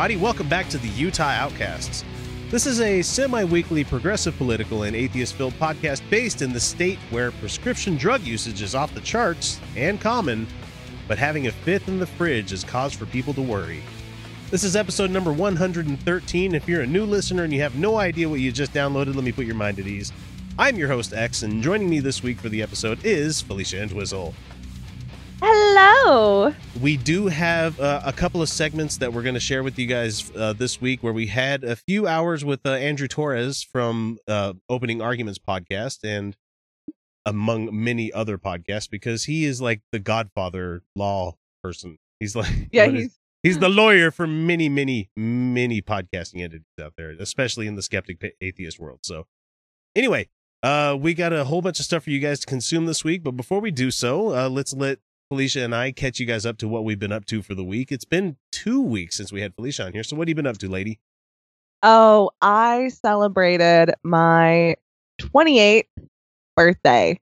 Everybody, welcome back to the Utah Outcasts. This is a semi weekly progressive political and atheist filled podcast based in the state where prescription drug usage is off the charts and common, but having a fifth in the fridge is cause for people to worry. This is episode number 113. If you're a new listener and you have no idea what you just downloaded, let me put your mind at ease. I'm your host, X, and joining me this week for the episode is Felicia Entwistle. Hello. We do have uh, a couple of segments that we're going to share with you guys uh, this week where we had a few hours with uh, Andrew Torrez from uh, Opening Arguments podcast and among many other podcasts because he is like the godfather law person. He's like, Yeah, what is- he's he's the lawyer for many, many, many podcasting entities out there, especially in the skeptic atheist world. So, anyway, uh, we got a whole bunch of stuff for you guys to consume this week. But before we do so, uh, let's let Felicia and I catch you guys up to what we've been up to for the week. It's been two weeks since we had Felicia on here. So, what have you been up to, lady? Oh, I celebrated my 28th birthday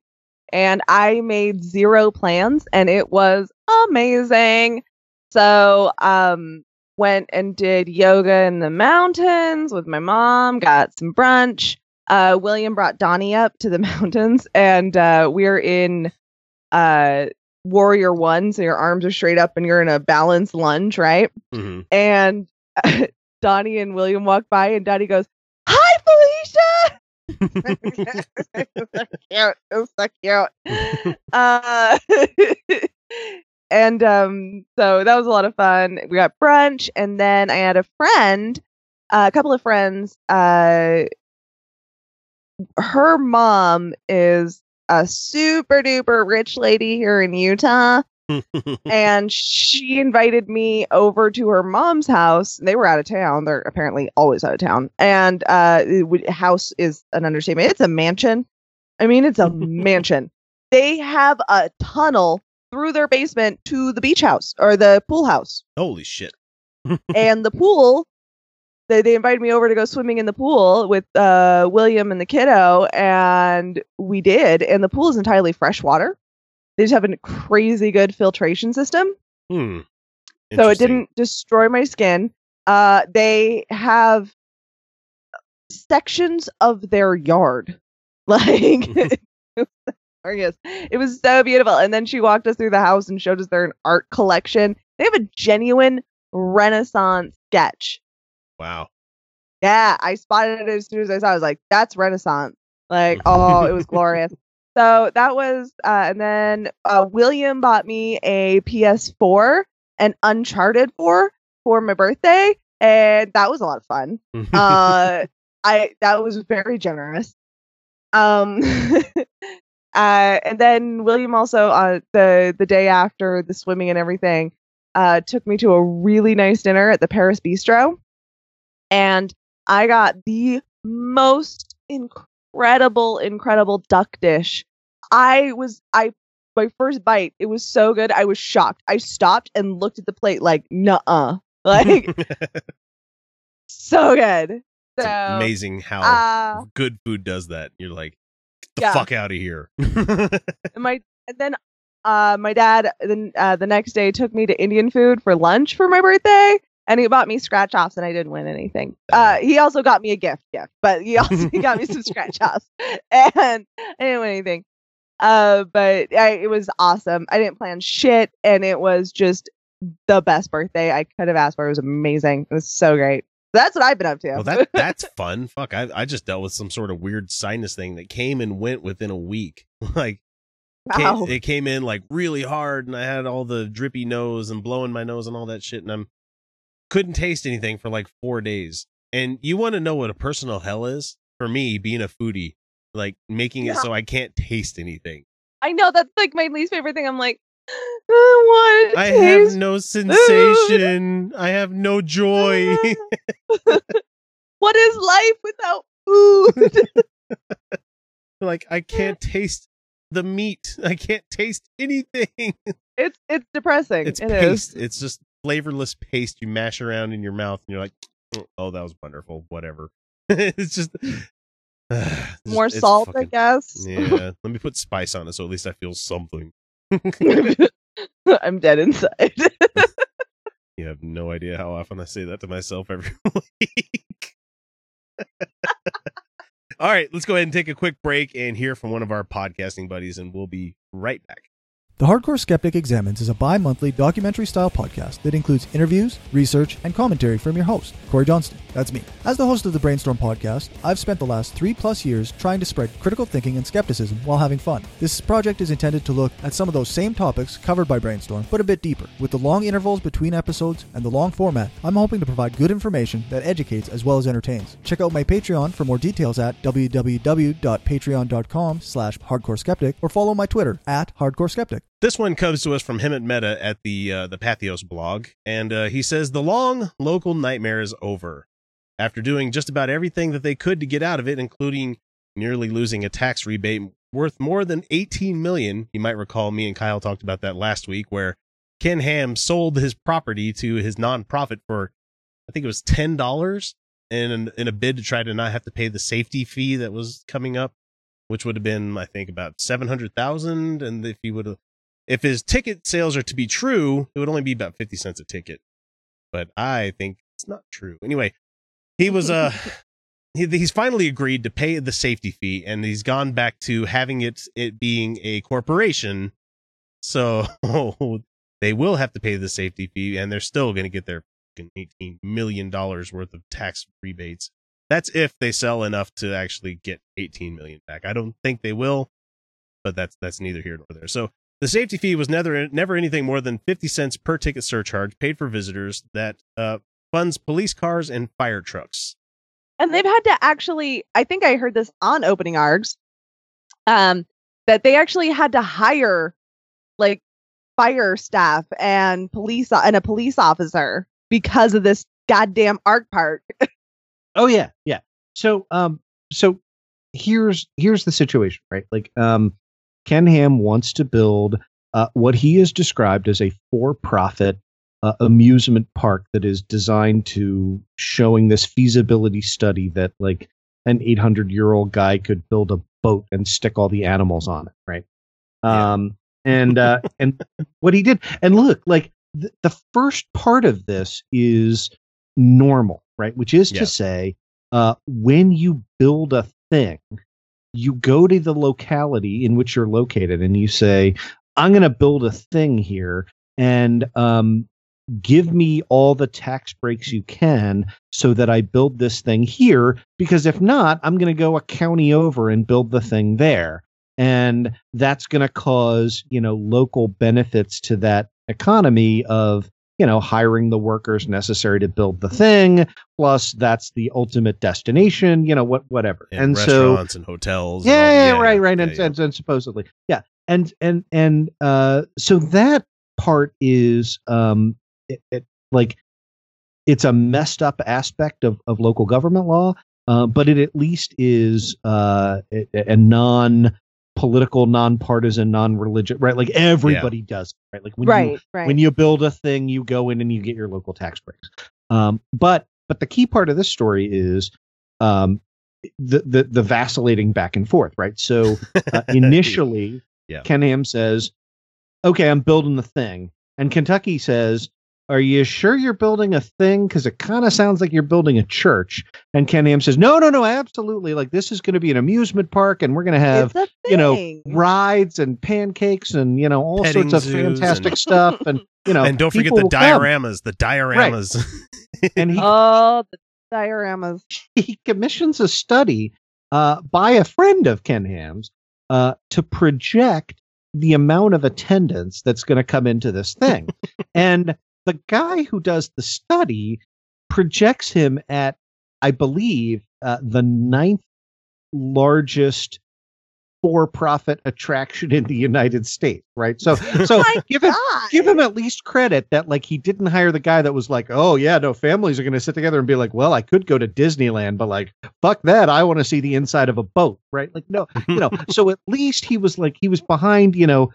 and I made zero plans and it was amazing. So, um went and did yoga in the mountains with my mom, got some brunch. Uh William brought Donnie up to the mountains and uh we're in uh warrior 1 so your arms are straight up and you're in a balanced lunge, right? Mm-hmm. and Donnie and William walk by, and Donnie goes, "Hi, Felicia." it was so cute. It was so cute. Uh, and um, so that was a lot of fun. We got brunch, and then I had a friend, uh, a couple of friends. Uh, her mom is a super duper rich lady here in Utah and she invited me over to her mom's house. They were out of town. They're apparently always out of town. And uh, house is an understatement. It's a mansion. I mean, it's a mansion. They have a tunnel through their basement to the beach house or the pool house. Holy shit. and the pool, they, they invited me over to go swimming in the pool with uh, William and the kiddo, and we did. And the pool is entirely fresh water. They just have a crazy good filtration system Hmm. so it didn't destroy my skin. Uh, they have sections of their yard, like was. It was so beautiful. And then she walked us through the house and showed us their art collection. They have a genuine Renaissance sketch. Wow. Yeah, I spotted it as soon as I saw. it. I was like, "That's Renaissance!" Like, oh, it was glorious. So that was, uh, and then uh, William bought me a PS4 and Uncharted 4 for my birthday, and that was a lot of fun. Uh, I that was very generous. Um, uh, and then William also uh, the the day after the swimming and everything, uh, took me to a really nice dinner at the Paris Bistro, and I got the most incredible, incredible duck dish. I was I my first bite, it was so good. I was shocked. I stopped and looked at the plate like, nuh-uh. Like so good. So Amazing how uh, good food does that. You're like, the Yeah. fuck out of here. and my and then uh my dad then uh the next day took me to Indian food for lunch for my birthday and he bought me scratch offs, and I didn't win anything. Uh, he also got me a gift, gift, but he also he got me some scratch offs, and I didn't win anything. Uh, but I, it was awesome. I didn't plan shit, and it was just the best birthday I could have asked for. It was amazing. It was so great. That's what I've been up to. Well, that that's fun. Fuck, I I just dealt with some sort of weird sinus thing that came and went within a week. like wow. came, it came in like really hard, and I had all the drippy nose and blowing my nose and all that shit, and I'm couldn't taste anything for like four days. And you want to know what a personal hell is? For me, being a foodie, like making it so I can't taste anything. I know that's like my least favorite thing. I'm like, I I have no sensation. I have no joy. what is life without food? like I can't taste the meat. I can't taste anything. it's it's depressing. It's It is. paste. It's just flavorless paste you mash around in your mouth, and you're like, "Oh, oh that was wonderful." Whatever. it's just it's- More it's salt, I fucking- guess. Yeah. Let me put spice on it, so at least I feel something. I'm dead inside. You have no idea how often I say that to myself every week. All right, let's go ahead and take a quick break and hear from one of our podcasting buddies, and we'll be right back. The Hardcore Skeptic Examines is a bi monthly documentary style podcast that includes interviews, research, and commentary from your host, Corey Johnston. That's me. As the host of the Brainstorm podcast, I've spent the last three plus years trying to spread critical thinking and skepticism while having fun. This project is intended to look at some of those same topics covered by Brainstorm, but a bit deeper. With the long intervals between episodes and the long format, I'm hoping to provide good information that educates as well as entertains. Check out my Patreon for more details at www.patreon.com slash hardcore skeptic or follow my Twitter at hardcore skeptic. This one comes to us from Hemant Mehta at the uh, the Patheos blog, and uh, he says the long local nightmare is over. After doing just about everything that they could to get out of it, including nearly losing a tax rebate worth more than 18 million. You might recall me and Kyle talked about that last week, where Ken Ham sold his property to his nonprofit for, I think it was ten dollars, in in a bid to try to not have to pay the safety fee that was coming up, which would have been I think about seven hundred thousand, and if he would have if his ticket sales are to be true, it would only be about 50 cents a ticket. But I think it's not true. Anyway, he was uh he, he's finally agreed to pay the safety fee and he's gone back to having it it being a corporation. So they will have to pay the safety fee and they're still going to get their fucking 18 million dollars worth of tax rebates. That's if they sell enough to actually get 18 million back. I don't think they will, but that's that's neither here nor there. So the safety fee was never never anything more than 50 cents per ticket surcharge paid for visitors that uh, funds police cars and fire trucks. and they've had to actually i think i heard this on opening args um that they actually had to hire like fire staff and police and a police officer because of this goddamn Ark park Oh yeah, yeah. So um so here's here's the situation, right? Like um Ken Ham wants to build uh, what he has described as a for-profit uh, amusement park that is designed to showing this feasibility study that like an 800 year old guy could build a boat and stick all the animals on it, right? Yeah. Um and uh and what he did and look like th- the first part of this is normal, right? Which is Yeah. to say, uh, when you build a thing, you go to the locality in which you're located and you say, I'm going to build a thing here and um, give me all the tax breaks you can so that I build this thing here. Because if not, I'm going to go a county over and build the thing there. And that's going to cause, you know, local benefits to that economy of, you know, hiring the workers necessary to build the thing. Plus, that's the ultimate destination, you know, what, whatever. And, And, so, restaurants and hotels. and yeah, right, right, yeah, and, yeah. and, and supposedly, yeah, and and and uh, so that part is um, it, it, like it's a messed up aspect of of local government law, uh, but it at least is uh, a non political, non-partisan, non-religious, right? Like everybody does, right? Like when you right right when you build a thing, you go in and you get your local tax breaks. Um, but but the key part of this story is um, the, the the vacillating back and forth, right? So uh, initially, Yeah. Ken Ham says, "Okay, I'm building the thing," and Kentucky says, are you sure you're building a thing? Because it kind of sounds like you're building a church. And Ken Ham says, no, no, no, absolutely. Like this is going to be an amusement park, and we're going to have you know, rides and pancakes and you know all Petting sorts of fantastic and- stuff. And you know, and don't forget the will come. dioramas. The dioramas. And he oh, the dioramas. he commissions a study uh, by a friend of Ken Ham's uh, to project the amount of attendance that's going to come into this thing. and the guy who does the study projects him at, I believe, uh, the ninth largest for-profit attraction in the United States. Right. So, so My give him God. give him at least credit that like he didn't hire the guy that was like, oh yeah, no, families are going to sit together and be like, well, I could go to Disneyland, but like, fuck that, I want to see the inside of a boat, right? Like, no, you know. so at least he was like, he was behind, you know,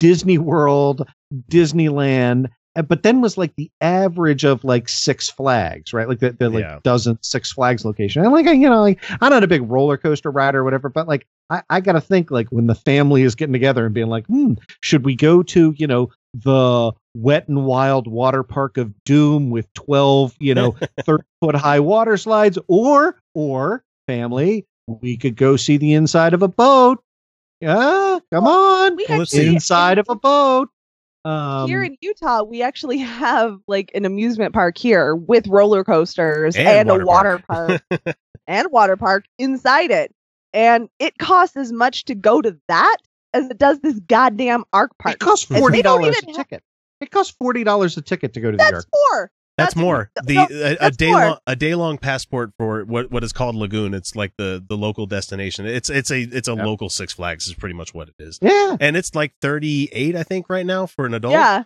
Disney World, Disneyland. Uh, But then was like the average of like Six Flags, right? Like the, the like Yeah. dozen Six Flags location. And like, I- you know, like I'm not a big roller coaster rider or whatever, but like I, I got to think like when the family is getting together and being like, hmm, should we go to, you know, the wet and wild water park of doom with 12, you know, 30 foot high water slides or, or family, we could go see the inside of a boat. Yeah, come on. We actually- see. Inside of a boat. Um, here in Utah, we actually have like an amusement park here with roller coasters And and, water a water park and water park inside it. And it costs as much to go to that as it does this goddamn Ark park. it costs forty dollars a even have- ticket. It costs forty dollars a ticket to go to the That's yard. More. That's more. The no, a, a day more. long a day long passport for what what is called Lagoon. It's like the the local destination. It's it's a it's a Yep. local Six Flags is pretty much what it is. Yeah. And it's like 38 I think right now for an adult. Yeah. How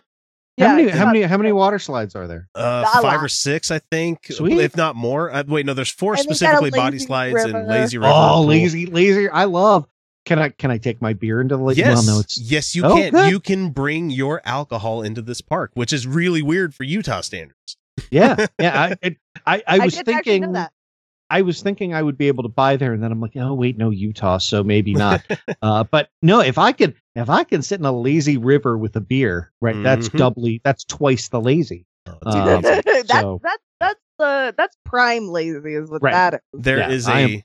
Yeah. many how many how many water slides are there? Uh, five lot. or six, I think, Sweet. if not more. Uh, wait, no, there's four And they got a specifically body slides river. and lazy river. Oh, lazy, lazy. I love. Can I can I take my beer into the lake? Yes, Well, no, it's yes, you Oh, can. good. You can bring your alcohol into this park, which is really weird for Utah standards. Yeah, yeah. I it, I, I was didn't actually know thinking that. I was thinking I would be able to buy there, and then I'm like, oh wait, no, Utah, so maybe not. uh, but no, if I could, if I can sit in a lazy river with a beer, right? That's Mhm. doubly, that's twice the lazy. Oh, it's Uh, that's so- that's that's the that's prime lazy is what Right. that is. There yeah, is a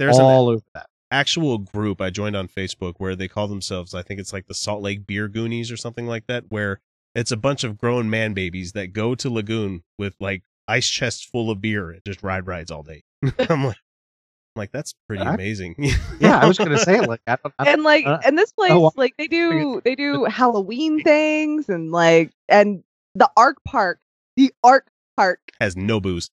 there's an All over that. actual group I joined on Facebook where they call themselves, I think it's like the Salt Lake Beer Goonies or something like that, where it's a bunch of grown man babies that go to Lagoon with like ice chests full of beer and just ride rides all day. I'm like, I'm like that's pretty I- amazing. Yeah, I was gonna say like, I, don't- I, don't- and like uh, and this place oh, like they do they do halloween things and like and the Ark park the Ark park Has no booze.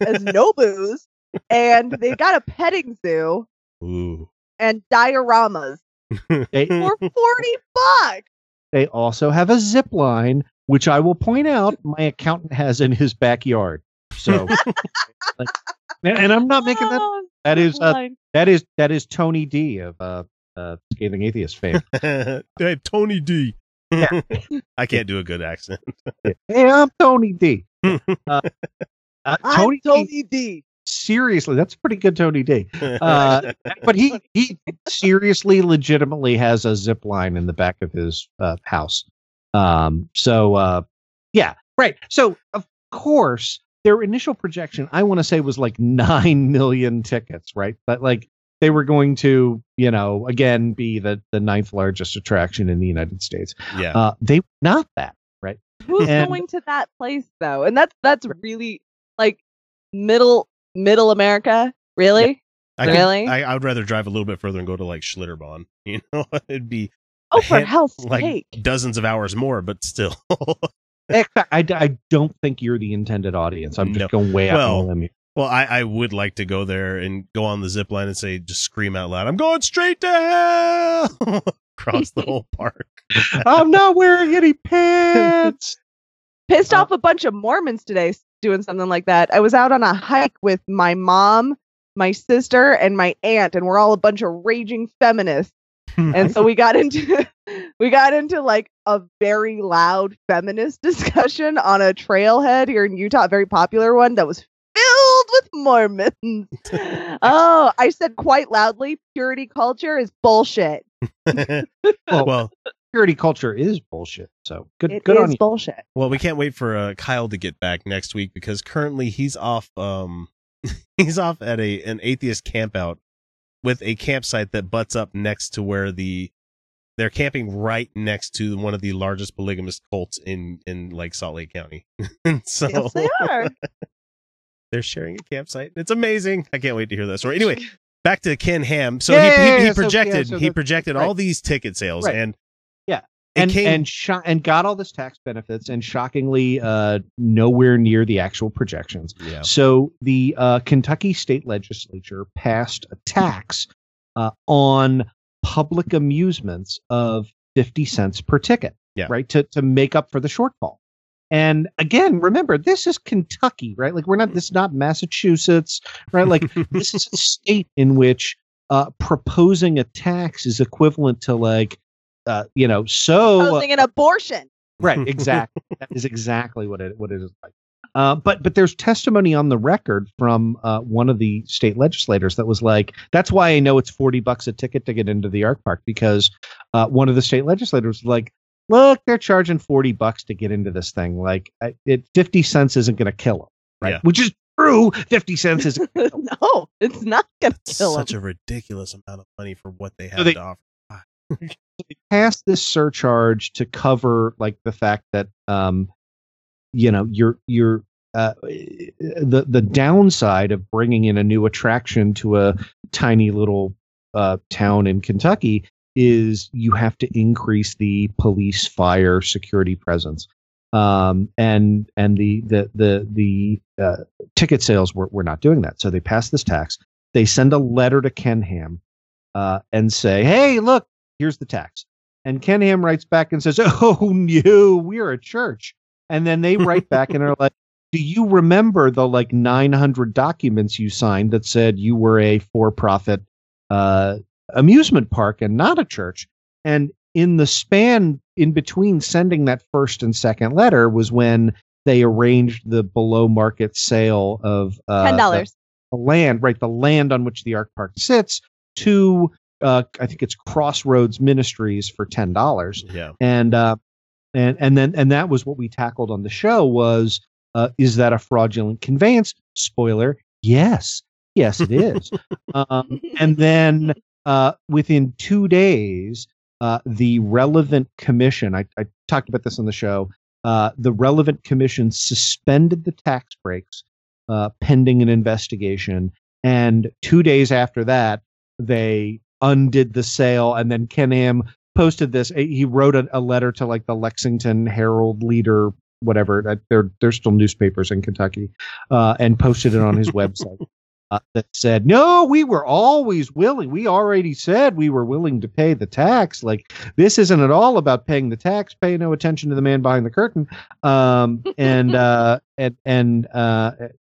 has no booze and they've got a petting zoo Ooh. and dioramas they, for 40 bucks they also have a zip line, which I will point out my accountant has in his backyard. So, like, and, and I'm not making that. Oh, That is uh, that is that is Tony D of uh, uh, Scathing Atheist fame. hey, Tony D. Yeah. I can't do a good accent. hey, I'm Tony D. Uh, uh, I'm Tony, D. Tony D. Seriously, that's pretty good, Tony D. Uh, but he he seriously, legitimately has a zip line in the back of his uh, house. Um, so uh, yeah, right. So of course, their initial projection, I want to say, was like nine million tickets, right? But like they were going to, you know, again be the the ninth largest attraction in the United States. yeah. Uh, they were not that, right? Who's And- going to that place though? And that's that's really like middle middle America. Really? I could- really? I, I would rather drive a little bit further and go to like Schlitterbahn. You know, it'd be Oh, for hand- hell's like sake! dozens of hours more, but still. I, I don't think you're the intended audience. I'm just No. going way out Well, on a well, I, I would like to go there and go on the zip line and say, just scream out loud, I'm going straight to hell across the whole park. I'm not wearing any pants. Pissed uh, off a bunch of Mormons today s- doing something like that. I was out on a hike with my mom, my sister, and my aunt, and we're all a bunch of raging feminists. and so we got into we got into like a very loud feminist discussion on a trailhead here in Utah, a very popular one that was filled with Mormons. oh, I said quite loudly, purity culture is bullshit. Well, well, security culture is bullshit. So good, It good on is you. bullshit. Well, we can't wait for uh, Kyle to get back next week because currently he's off. Um, he's off at a an atheist campout with a campsite that butts up next to where the they're camping right next to one of the largest polygamous cults in in like Salt Lake County. so Yes, they are. they're sharing a campsite. It's amazing. I can't wait to hear that story. Anyway, back to Ken Ham. So Yeah, he, yeah, he, yeah, he so- yeah, projected so he projected right. all these ticket sales Right. and Yeah. it and came and and got all this tax benefits and shockingly uh nowhere near the actual projections. yeah. So the uh, Kentucky state legislature passed a tax uh, on public amusements of 50 cents per ticket, Yeah. right? To, to make up for the shortfall. And again, remember, this is Kentucky, right? Like, we're not, this is not Massachusetts, right? Like, this is a state in which uh, proposing a tax is equivalent to, like, uh, you know, so. Posing an abortion. right exactly that is exactly what it what it is like uh, but but there's testimony on the record from uh, one of the state legislators that was like that's why i know it's 40 bucks a ticket to get into the Ark park because uh, one of the state legislators was like look they're charging 40 bucks to get into this thing like I- it 50 cents isn't going to kill them right Yeah. which is true 50 cents is no, it's not gonna kill them. Such him. a ridiculous amount of money for what they have they- to offer. passed this surcharge to cover like the fact that um you know you're you're uh, the the downside of bringing in a new attraction to a tiny little uh, town in Kentucky is you have to increase the police fire security presence. Um, and and the the the the uh, ticket sales were, were not doing that. So they pass this tax. They send a letter to Ken Ham uh, and say hey look here's the tax and Ken Ham writes back and says, Oh, no, we're a church. And then they write back and are like, Do you remember the like 900 documents you signed that said you were a for profit uh, amusement park and not a church? And in the span in between sending that first and second letter was when they arranged the below market sale of uh, Ten the- dollars. the land, right? The land on which the Ark Park sits to, uh, I think it's Crossroads Ministries for ten dollars, Yeah. and uh, and and then and that was what we tackled on the show was, uh, is that a fraudulent conveyance? Spoiler: Yes, yes, it is. um, and then uh, within two days, uh, the relevant commission, I, I talked about this on the show, uh, the relevant commission suspended the tax breaks uh, pending an investigation. And two days after that, they undid the sale. And then Ken Ham posted this. He wrote a, a letter to like the Lexington Herald Leader, whatever. that- They're, they're still newspapers in Kentucky, uh, and posted it on his website uh, that said, "No, we were always willing. We already said we were willing to pay the tax. Like this isn't at all about paying the tax. Pay no attention to the man behind the curtain." Um, and uh, and and uh,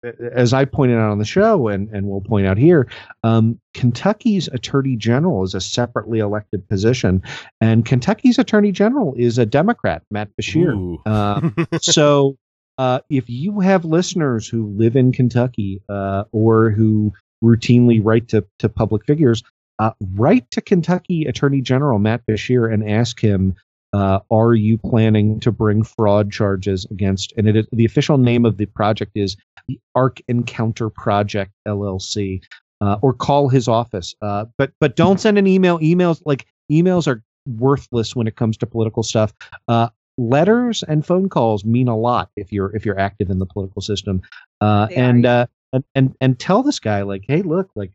as I pointed out on the show, and and we'll point out here, um, Kentucky's Attorney General is a separately elected position, and Kentucky's Attorney General is a Democrat, Matt Beshear. Uh, so uh, if you have listeners who live in Kentucky uh, or who routinely write to, to public figures, uh, write to Kentucky Attorney General Matt Beshear and ask him, uh, are you planning to bring fraud charges against? And it is, the official name of the project is the Ark Encounter Project LLC. Uh, or call his office. Uh, but but don't send an email. Emails like emails are worthless when it comes to political stuff. Uh, letters and phone calls mean a lot if you're if you're active in the political system uh and uh and, and and tell this guy like hey look like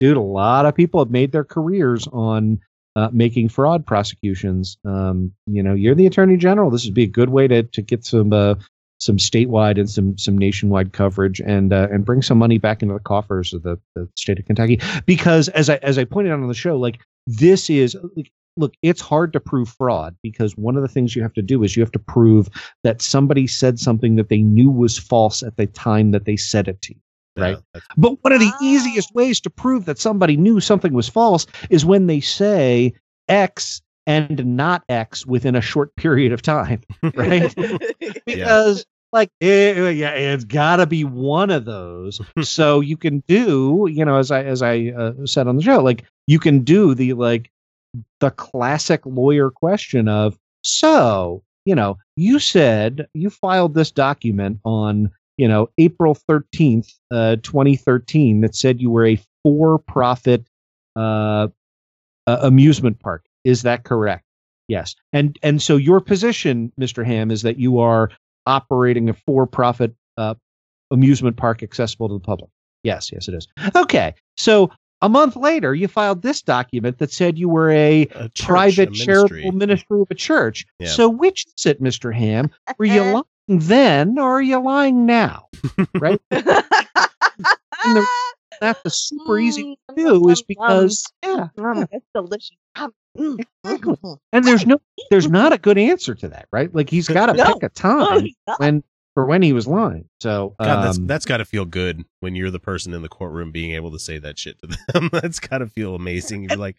dude a lot of people have made their careers on uh, making fraud prosecutions. Um you know you're the attorney general. This would be a good way to to get some uh some statewide and some some nationwide coverage and uh, and bring some money back into the coffers of the, the state of Kentucky. Because as I as I pointed out on the show like this is like, look it's hard to prove fraud because one of the things you have to do is you have to prove that somebody said something that they knew was false at the time that they said it to you right. Yeah, but one of the Ah. easiest ways to prove that somebody knew something was false is when they say X and not X within a short period of time, right? because like eh, yeah, it's got to be one of those. so you can do, you know, as I as I uh, said on the show, like you can do the like the classic lawyer question of so you know you said you filed this document on you know april 13th uh, 2013 that said you were a for-profit uh, uh, amusement park is that correct yes and and so your position mr ham is that you are operating a for-profit uh, amusement park accessible to the public yes yes it is okay so a month later, you filed this document that said you were a, A church, private a charitable ministry. ministry of a church. Yeah. So which is it, Mr. Ham? Were you lying then or are you lying now? Right? And the- That's the super easy to do is because yeah, Mm, it's delicious. Mm, Exactly. mm, and there's no there's not a good answer to that, right? Like he's got to No. pick a mm. time when for when he was lying. So God, that's um, that's got to feel good when you're the person in the courtroom being able to say that shit to them. that's got to feel amazing. You're like,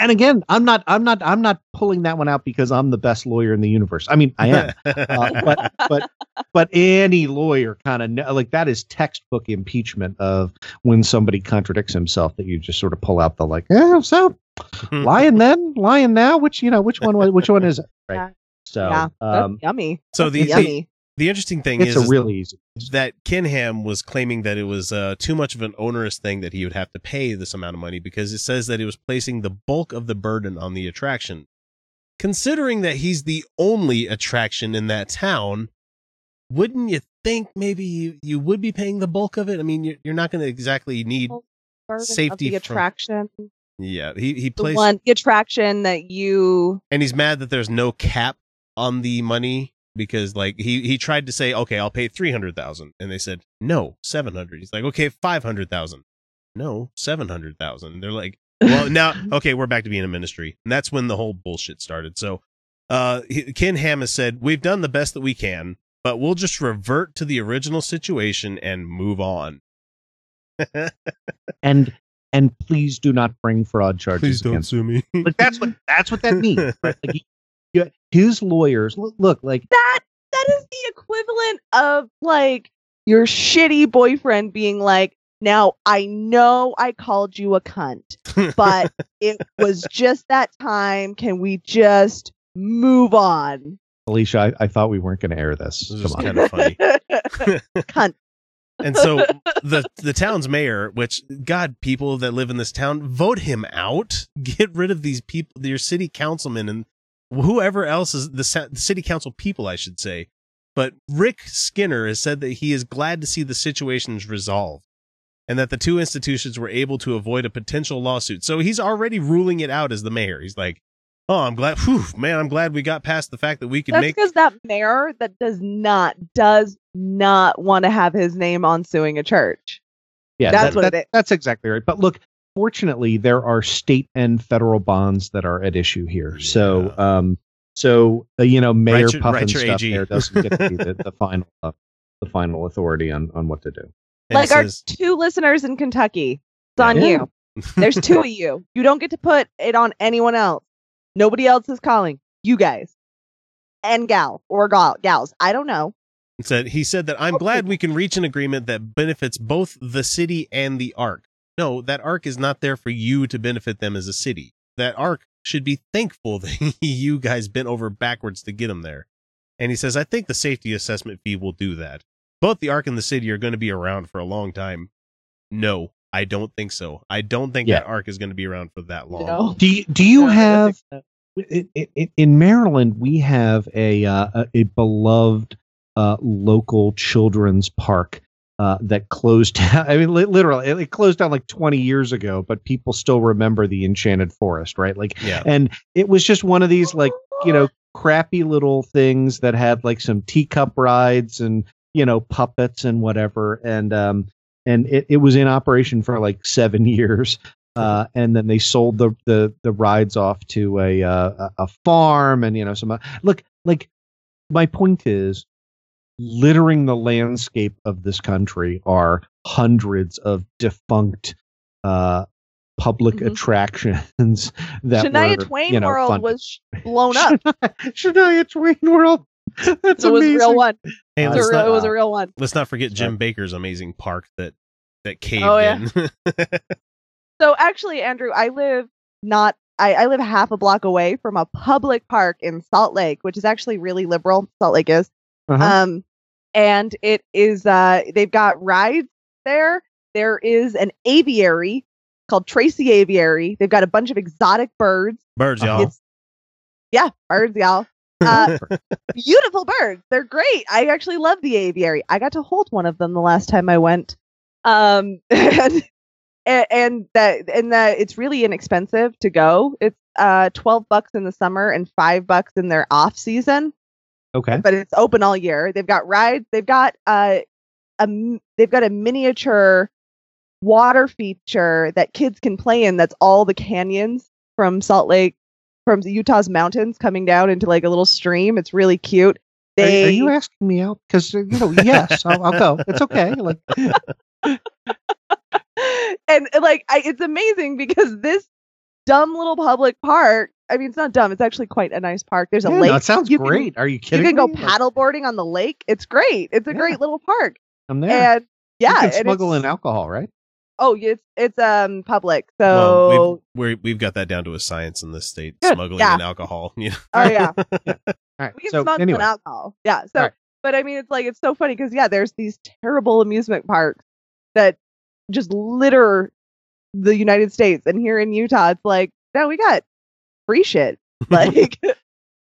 and again, I'm not I'm not I'm not pulling that one out because I'm the best lawyer in the universe. I mean, I am. uh, but but but any lawyer kind of know, like that is textbook impeachment of when somebody contradicts himself that you just sort of pull out the like yeah so lying then lying now which you know which one was- which one is it right Yeah. so yeah, um yummy. so That's the, the yummy. The interesting thing it's is, a is really easy that Ken Ham was claiming that it was uh, too much of an onerous thing that he would have to pay this amount of money because it says that it was placing the bulk of the burden on the attraction. Considering that he's the only attraction in that town, wouldn't you think maybe you, you would be paying the bulk of it? I mean, you're, you're not going to exactly need. Well, Burden of safety the from- attraction, Yeah, he he the plays, one the attraction that you and he's mad that there's no cap on the money because like he he tried to say okay I'll pay three hundred thousand and they said no seven hundred. He's like okay five hundred thousand. No seven hundred thousand. They're like well now okay we're back to being a ministry and that's when the whole bullshit started. So uh Ken Ham has said we've done the best that we can but we'll just revert to the original situation and move on. and and please do not bring fraud charges please don't against. sue me. like that's what that's what that means right? like he- yeah, his lawyers look, look like that that is the equivalent of like your shitty boyfriend being like now i know i called you a cunt but it was just that time. Can we just move on? Alicia i, I thought we weren't going to air this. This is come on. kind of funny. cunt. And so the the town's mayor, which God, people that live in this town, vote him out. Get rid of these people, your city councilmen and whoever else is the, the city council people, I should say. But Rick Skinner has said that he is glad to see the situations resolved, and that the two institutions were able to avoid a potential lawsuit. So he's already ruling it out as the mayor. He's like, "Oh, I'm glad, whew, man, I'm glad we got past the fact that we can that's make." because that mayor that does not does not want to have his name on suing a church Yeah, That's that- what that- it is. That's exactly right. But look, fortunately, there are state and federal bonds that are at issue here. So, um, so uh, you know, Mayor Write your- Puffin write your stuff AG. there doesn't get to be the, the final, uh, the final authority on on what to do. and like our says- two listeners in kentucky it's on Yeah. you There's two of you. You don't get to put it on anyone else. Nobody else is calling. You guys. And gal or gal gals. I don't know. said he said that I'm glad we can reach an agreement that benefits both the city and the Ark. No, that Ark is not there for you to benefit them as a city. That Ark should be thankful that you guys bent over backwards to get them there. And he says, I think the safety assessment fee will do that. Both the Ark and the city are going to be around for a long time. No, I don't think so. I don't think Yeah. that Ark is going to be around for that long. No. Do you, do you No, have in Maryland? We have a uh, a, a beloved uh, local children's park uh, that closed down. I mean, li- literally, it, closed down like 20 years ago, but people still remember the Enchanted Forest, right? Like, Yeah. and it was just one of these like you know crappy little things that had like some teacup rides and you know puppets and whatever and um and it, it was in operation for like seven years uh and then they sold the the the rides off to a uh, a a farm and you know some uh, look like my point is littering the landscape of this country are hundreds of defunct uh public Mhm. attractions that Shania were, Twain you know, World funded. was blown up. Shania Twain World. That's it was a real one. Hey, It was, let's a real, not, it was a real one. let's not forget Jim Bakker's amazing park that that caved Oh, yeah. in. So actually, Andrew, I live not I, I live half a block away from a public park in Salt Lake, which is actually really liberal. Salt Lake is. Uh-huh. Um, and it is uh they've got rides there. There is an aviary called Tracy Aviary. They've got a bunch of exotic birds. Birds, y'all. It's yeah, birds, y'all. Uh, beautiful birds. They're great. I actually love the aviary. I got to hold one of them the last time I went. Um, and and, that and that it's really inexpensive to go. It's uh 12 bucks in the summer and 5 bucks in their off season, okay. but it's open all year. They've got rides. They've got uh a m- they've got a miniature water feature that kids can play in that's all the canyons from Salt Lake from Utah's mountains coming down into like a little stream. It's really cute. Are, They are you asking me out? Because you know, yes, I'll, I'll go. It's okay. Like, and and, like I, it's amazing because this dumb little public park. I mean, it's not dumb. It's actually quite a nice park. There's a yeah, no, lake. it sounds You can- great. Are you kidding? You can go me? Like, paddleboarding on the lake. It's great. It's a Yeah. great little park. I'm there. And yeah, you can smuggle it's, in alcohol, right? Oh, it's it's um public. So well, we've, we're, we've got that down to a science in this state. Good, Smuggling yeah. in alcohol. Yeah. oh yeah, All right. we can So smuggle anyway, in alcohol. Yeah. So, Alright. but I mean, it's like it's so funny because yeah, there's these terrible amusement parks that just litter the United States, and here in Utah, it's like no, we got free shit. Like,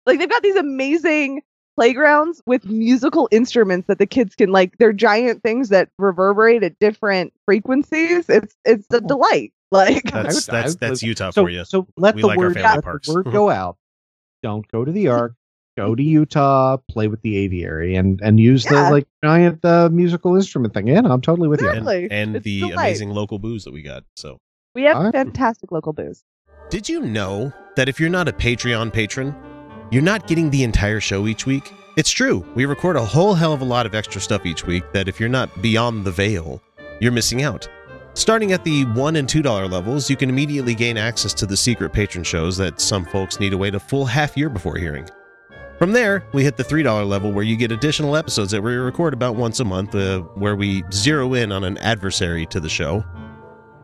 like they've got these amazing playgrounds with musical instruments that the kids can like. They're giant things that reverberate at different frequencies. It's it's a delight. Like, That's would- that's that's Utah so, for you. So let We the like our word family let parks. the word go out. Don't go to the Ark. Go to Utah. Play with the aviary and and use Yeah. the like giant uh, musical instrument thing. Yeah, no, I'm totally with you. and, and the delight. amazing local booze that we got. So, we have Alright. fantastic local booze. Did you know that if you're not a Patreon patron, you're not getting the entire show each week? It's true. We record a whole hell of a lot of extra stuff each week that if you're not beyond the veil, you're missing out. Starting at the $1 and $2 levels, you can immediately gain access to the secret patron shows that some folks need to wait a full half year before hearing. From there, we hit the $3 level where you get additional episodes that we record about once a month, uh, where we zero in on an adversary to the show.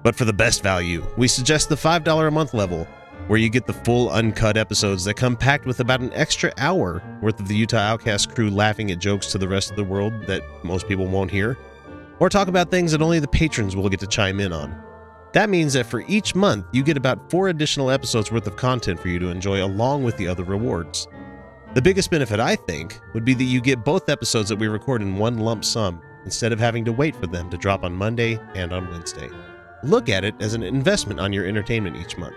But for the best value, we suggest the $5 a month level, where you get the full uncut episodes that come packed with about an extra hour worth of the Utah Outcast crew laughing at jokes to the rest of the world that most people won't hear, or talk about things that only the patrons will get to chime in on. That means that for each month, you get about four additional episodes worth of content for you to enjoy along with the other rewards. The biggest benefit, I think, would be that you get both episodes that we record in one lump sum instead of having to wait for them to drop on Monday and on Wednesday. Look at it as an investment on your entertainment each month.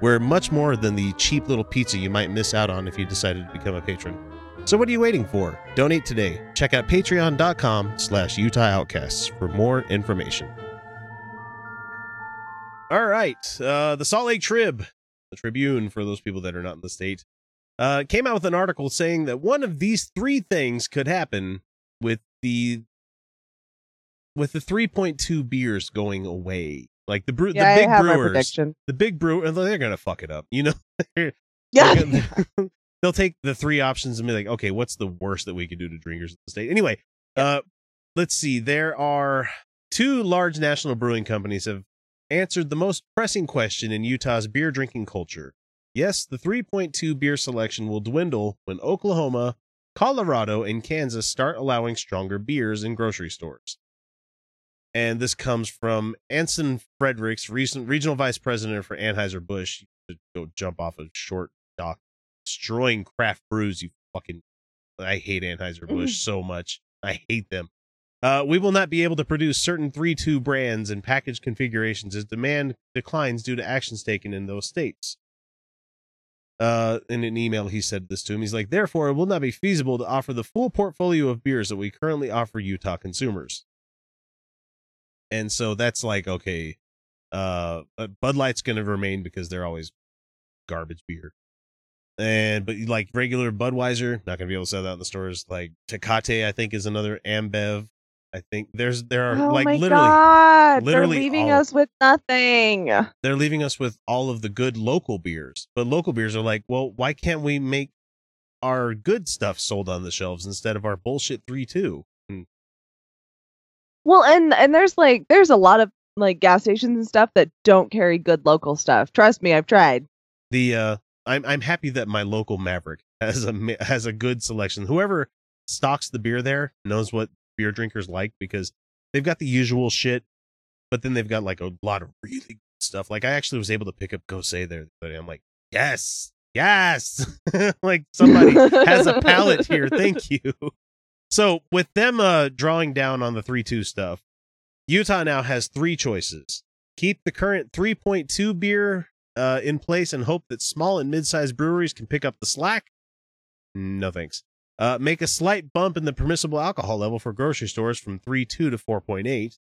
We're much more than the cheap little pizza you might miss out on if you decided to become a patron. So what are you waiting for? Donate today. Check out patreon.com slash Utah Outcasts for more information. All right. Uh, the Salt Lake Trib, the Tribune for those people that are not in the state, uh, came out with an article saying that one of these three things could happen with the with the 3.2 beers going away. Like the brew, Yeah, the big brewers, the big brewer, they're gonna fuck it up. You know, They're Yeah. gonna- they'll take the three options and be like, okay, what's the worst that we could do to drinkers in the state? Anyway, uh, let's see. There are two large national brewing companies have answered the most pressing question in Utah's beer drinking culture. Yes, the 3.2 beer selection will dwindle when Oklahoma, Colorado, and Kansas start allowing stronger beers in grocery stores. And this comes from Anson Fredericks, recent regional vice president for Anheuser-Busch. Go jump off a short dock, destroying craft brews. You fucking, I hate Anheuser-Busch so much. I hate them. Uh, we will not be able to produce certain 3-2 brands and package configurations as demand declines due to actions taken in those states. Uh, in an email, he said this to him. He's like, therefore, it will not be feasible to offer the full portfolio of beers that we currently offer Utah consumers. And so that's like, okay, uh, Bud Light's going to remain because they're always garbage beer. And, but like regular Budweiser, not going to be able to sell that in the stores. Like Tecate, I think, is another Ambev. I think there's, there are oh like literally, God. literally They're leaving all- us with nothing. they're leaving us with all of the good local beers. But local beers are like, well, why can't we make our good stuff sold on the shelves instead of our bullshit 3 2? Well, and and there's like there's a lot of like gas stations and stuff that don't carry good local stuff. Trust me, I've tried. the uh I'm I'm happy that my local Maverick has a has a good selection. Whoever stocks the beer there knows what beer drinkers like because they've got the usual shit, but then they've got like a lot of really good stuff. Like I actually was able to pick up Gose there, but I'm like, yes, yes, like somebody has a palate here. Thank you. So with them uh drawing down on the three two stuff, Utah now has three choices. Keep the current 3.2 beer uh, in place and hope that small and mid-sized breweries can pick up the slack. No thanks. Uh, make a slight bump in the permissible alcohol level for grocery stores from 3.2 to 4.8,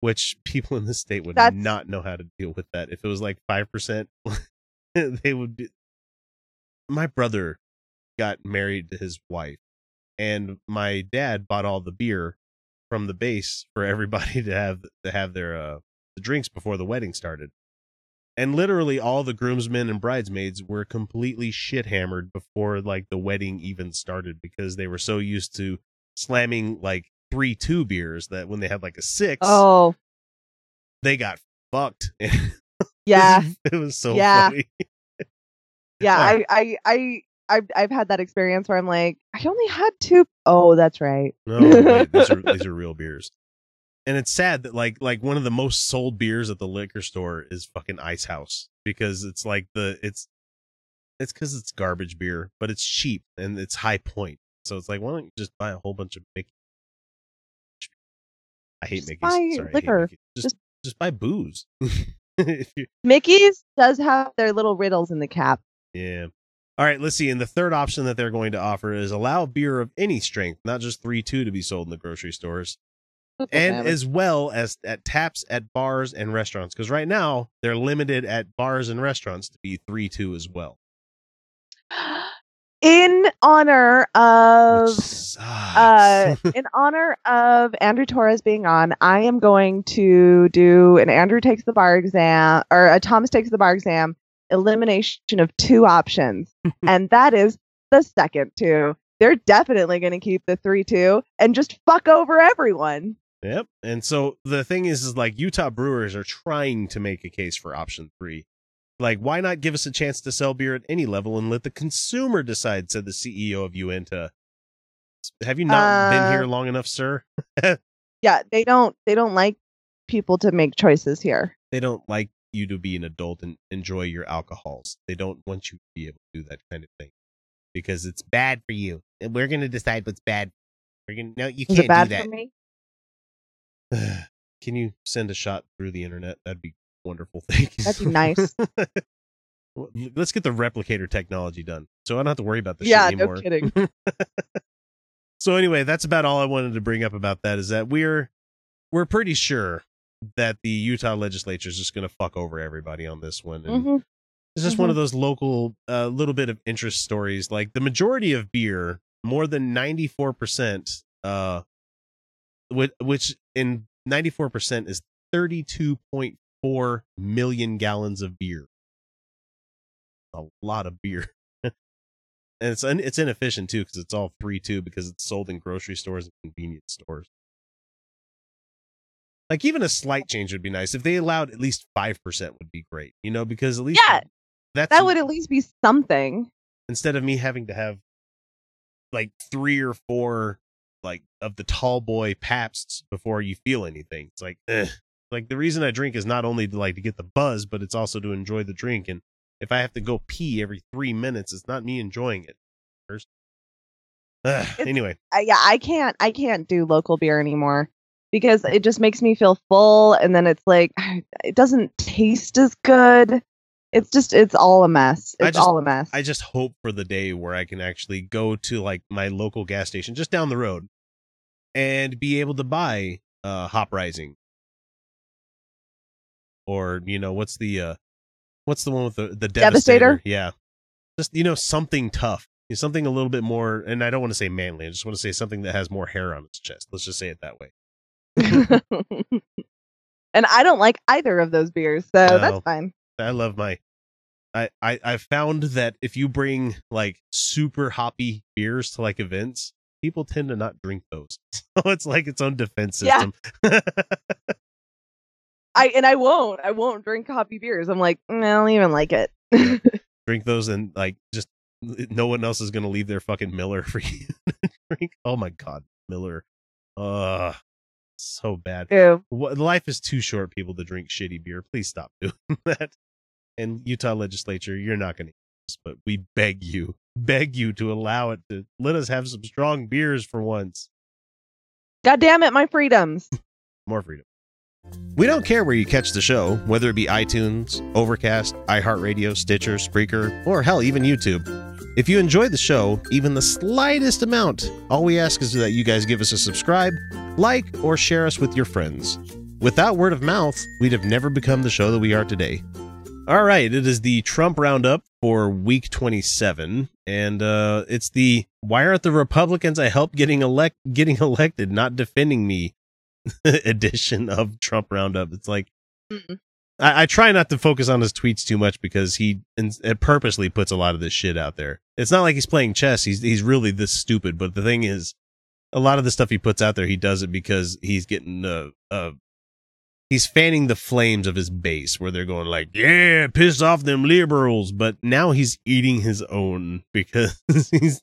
which people in this state would That's- not know how to deal with that. If it was like 5%, they would be. My brother got married to his wife, and my dad bought all the beer from the base for everybody to have to have their uh the drinks before the wedding started. And literally all the groomsmen and bridesmaids were completely shit hammered before like the wedding even started because they were so used to slamming like three two beers that when they had like a six, Oh, they got fucked. yeah. it was so Yeah. funny. Yeah. I, I, I, I've, I've had that experience where I'm like, I only had two oh that's right. No, wait, these are these are real beers. And it's sad that like like one of the most sold beers at the liquor store is fucking Ice House because it's like the it's it's because it's garbage beer, but it's cheap and it's high point. So it's like, why don't you just buy a whole bunch of Mickey? I hate Just Mickey's. buy Sorry, liquor. Mickey's. Just, Just- just buy booze. You- Mickey's does have their little riddles in the cap. yeah. All right, let's see. And the third option that they're going to offer is allow beer of any strength, not just 3 2 to be sold in the grocery stores. and as well as at taps at bars and restaurants because right now they're limited at bars and restaurants to be 3-2 as well in honor of uh in honor of Andrew Torrez being on, I am going to do an Andrew takes the bar exam or a Thomas takes the bar exam elimination of two options. and that is the second two. They're definitely going to keep the 3-2 and just fuck over everyone. yep and so the thing is is like utah brewers are trying to make a case for option 3 like why not give us a chance to sell beer at any level and let the consumer decide said the ceo of Uinta have you not been Uh, here long enough sir Yeah, they don't they don't like people to make choices here. they don't like you to be an adult and enjoy your alcohols. They don't want you to be able to do that kind of thing because it's bad for you. And we're going to decide what's bad. We're going to no, you can't it bad do for that. me? Can you send a shot through the internet? That'd be wonderful. Thank you. That'd be nice. Let's get the replicator technology done, so I don't have to worry about this Yeah, shit no kidding. so anyway, that's about all I wanted to bring up about that. Is that we're we're pretty sure that the Utah legislature is just going to fuck over everybody on this one, Mhm. It's just one of those local, uh, little bit of interest stories. Like the majority of beer, more than ninety four percent, uh, which, which in ninety four percent is thirty two point four million gallons of beer. A lot of beer, and it's un- it's inefficient too because it's all three two because it's sold in grocery stores and convenience stores. Like even a slight change would be nice. If they allowed at least five percent would be great. You know, because at least Yeah, that's that would at least be something. instead of me having to have like three or four like of the tall boy paps before you feel anything. It's like eh. like the reason I drink is not only to like to get the buzz, but it's also to enjoy the drink. And if I have to go pee every three minutes, it's not me enjoying it. First. Ugh, anyway, I, yeah, I can't I can't do local beer anymore because it just makes me feel full and then it's like it doesn't taste as good. It's just it's all a mess. It's just- all a mess. I just hope for the day where I can actually go to like my local gas station just down the road and be able to buy uh hop rising. Or, you know, what's the uh what's the one with the the devastator? Devastator? Yeah. Just you know, something tough. Something a little bit more and I don't want to say manly, I just want to say something that has more hair on its chest. Let's just say it that way. and I don't like either of those beers, so No. that's fine. I love my I, I I found that if you bring like super hoppy beers to like events, people tend to not drink those. So it's like its own defense Yeah. system. I and I won't. I won't drink hoppy beers. I'm like, mm, I don't even like it. drink those and like just no one else is gonna leave their fucking Miller for you drink. Oh my god, Miller. Uh so bad. Life is too short, people, to drink shitty beer. Please stop doing that. And Utah legislature, you're not going to, but we beg you, beg you to allow it to let us have some strong beers for once. God damn it, my freedoms. More freedom. We don't care where you catch the show, whether it be iTunes, Overcast, iHeartRadio, Stitcher, Spreaker, or hell, even YouTube. If you enjoy the show, even the slightest amount, all we ask is that you guys give us a subscribe, like, or share us with your friends. Without word of mouth, we'd have never become the show that we are today. All right, it is the Trump roundup for week 27, and uh, it's the "Why aren't the Republicans I helped getting elect getting elected not defending me?" edition of Trump roundup. It's like. I, I try not to focus on his tweets too much because he in, it purposely puts a lot of this shit out there. It's not like he's playing chess. He's he's really this stupid. But the thing is, a lot of the stuff he puts out there, he does it because he's getting uh uh he's fanning the flames of his base where they're going like, yeah, piss off them liberals. But now he's eating his own because he's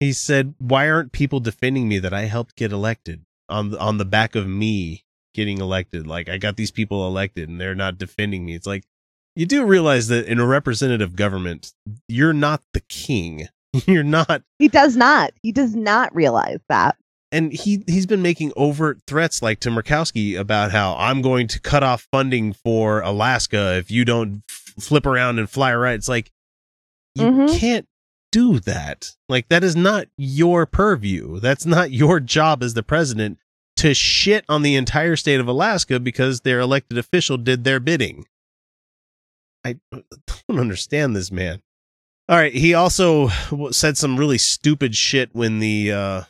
he said, why aren't people defending me that I helped get elected on on the back of me getting elected? Like I got these people elected and they're not defending me. It's like you do realize that in a representative government, you're not the king. You're not He does not. He does not realize that. and he he's been making overt threats like to Murkowski about how I'm going to cut off funding for Alaska if you don't f- flip around and fly right. It's like you Mhm. can't do that. Like that is not your purview. That's not your job as the president to shit on the entire state of Alaska because their elected official did their bidding. I don't understand this man. All right, he also said some really stupid shit when the uh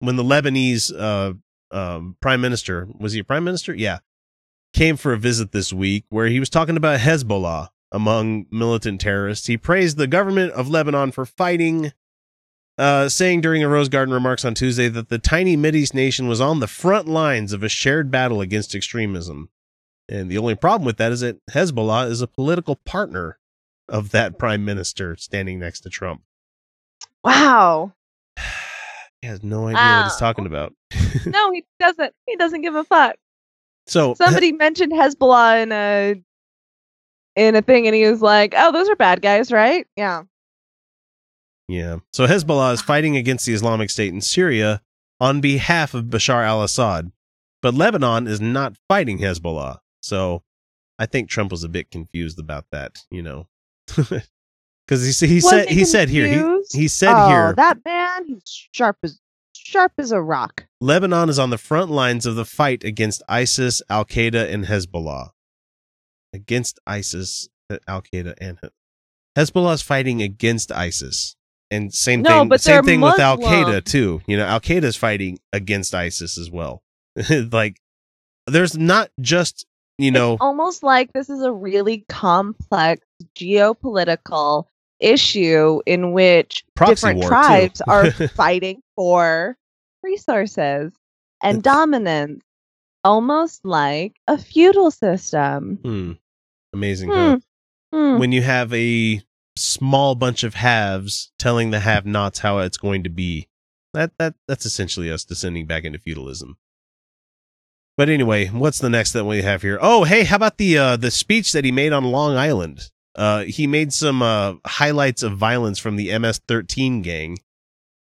when the Lebanese uh um prime minister was he a prime minister? Yeah. Came for a visit this week where he was talking about Hezbollah among militant terrorists. He praised the government of Lebanon for fighting uh, saying during a Rose Garden remarks on Tuesday that the tiny Mideast nation was on the front lines of a shared battle against extremism. And the only problem with that is that Hezbollah is a political partner of that prime minister standing next to Trump. Wow. He has no idea what he's talking about. No, he doesn't. He doesn't give a fuck. So Somebody mentioned Hezbollah in a in a thing, and he was like, "Oh, those are bad guys, right?" Yeah. Yeah. So Hezbollah is fighting against the Islamic State in Syria on behalf of Bashar al Assad, but Lebanon is not fighting Hezbollah. So I think Trump was a bit confused about that, you know. Because he, he said he he said here he, he said oh, here that man, he's sharp as sharp as a rock. Lebanon is on the front lines of the fight against ISIS, Al Qaeda, and Hezbollah. Against ISIS, uh, Al Qaeda, and He- Hezbollah is fighting against ISIS, and same No, thing. but Same thing with Al Qaeda too. You know, Al Qaeda is fighting against ISIS as well. like, there's not just you know it's almost like this is a really complex geopolitical issue in which Proxy different tribes are fighting for resources and dominance, almost like a feudal system. hmm, amazing. Hmm. Huh? Hmm. when you have a small bunch of haves telling the have-nots how it's going to be. That that that's essentially us descending back into feudalism. But anyway, what's the next that we have here? Oh, hey, how about the uh the speech that he made on Long Island? Uh he made some uh highlights of violence from the MS-13 gang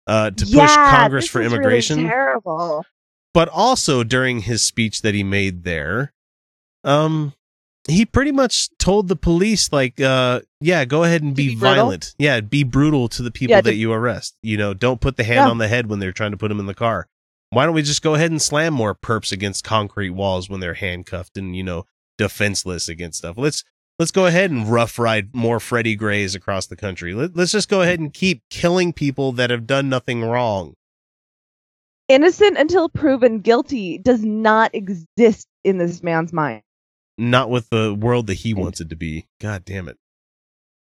uh to push Congress for is really immigration terrible. but also during his speech that he made there um he pretty much told the police like uh yeah go ahead and be, be brutal? violent yeah be brutal to the people Yeah, that to- you arrest you know don't put the hand Yeah. on the head when they're trying to put them in the car why don't we just go ahead and slam more perps against concrete walls when they're handcuffed and you know defenseless against stuff let's let's go ahead and rough ride more freddie grays across the country Let, let's just go ahead and keep killing people that have done nothing wrong Innocent until proven guilty does not exist in this man's mind. not with the world that he wants it to be. God damn it.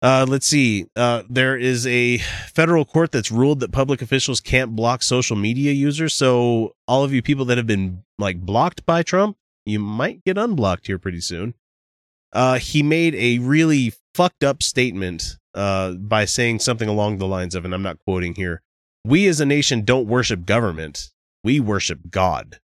Uh, let's see. Uh, there is a federal court that's ruled that public officials can't block social media users. So all of you people that have been like blocked by Trump, you might get unblocked here pretty soon. Uh, he made a really fucked up statement uh, by saying something along the lines of, and I'm not quoting here, we as a nation don't worship government, we worship God.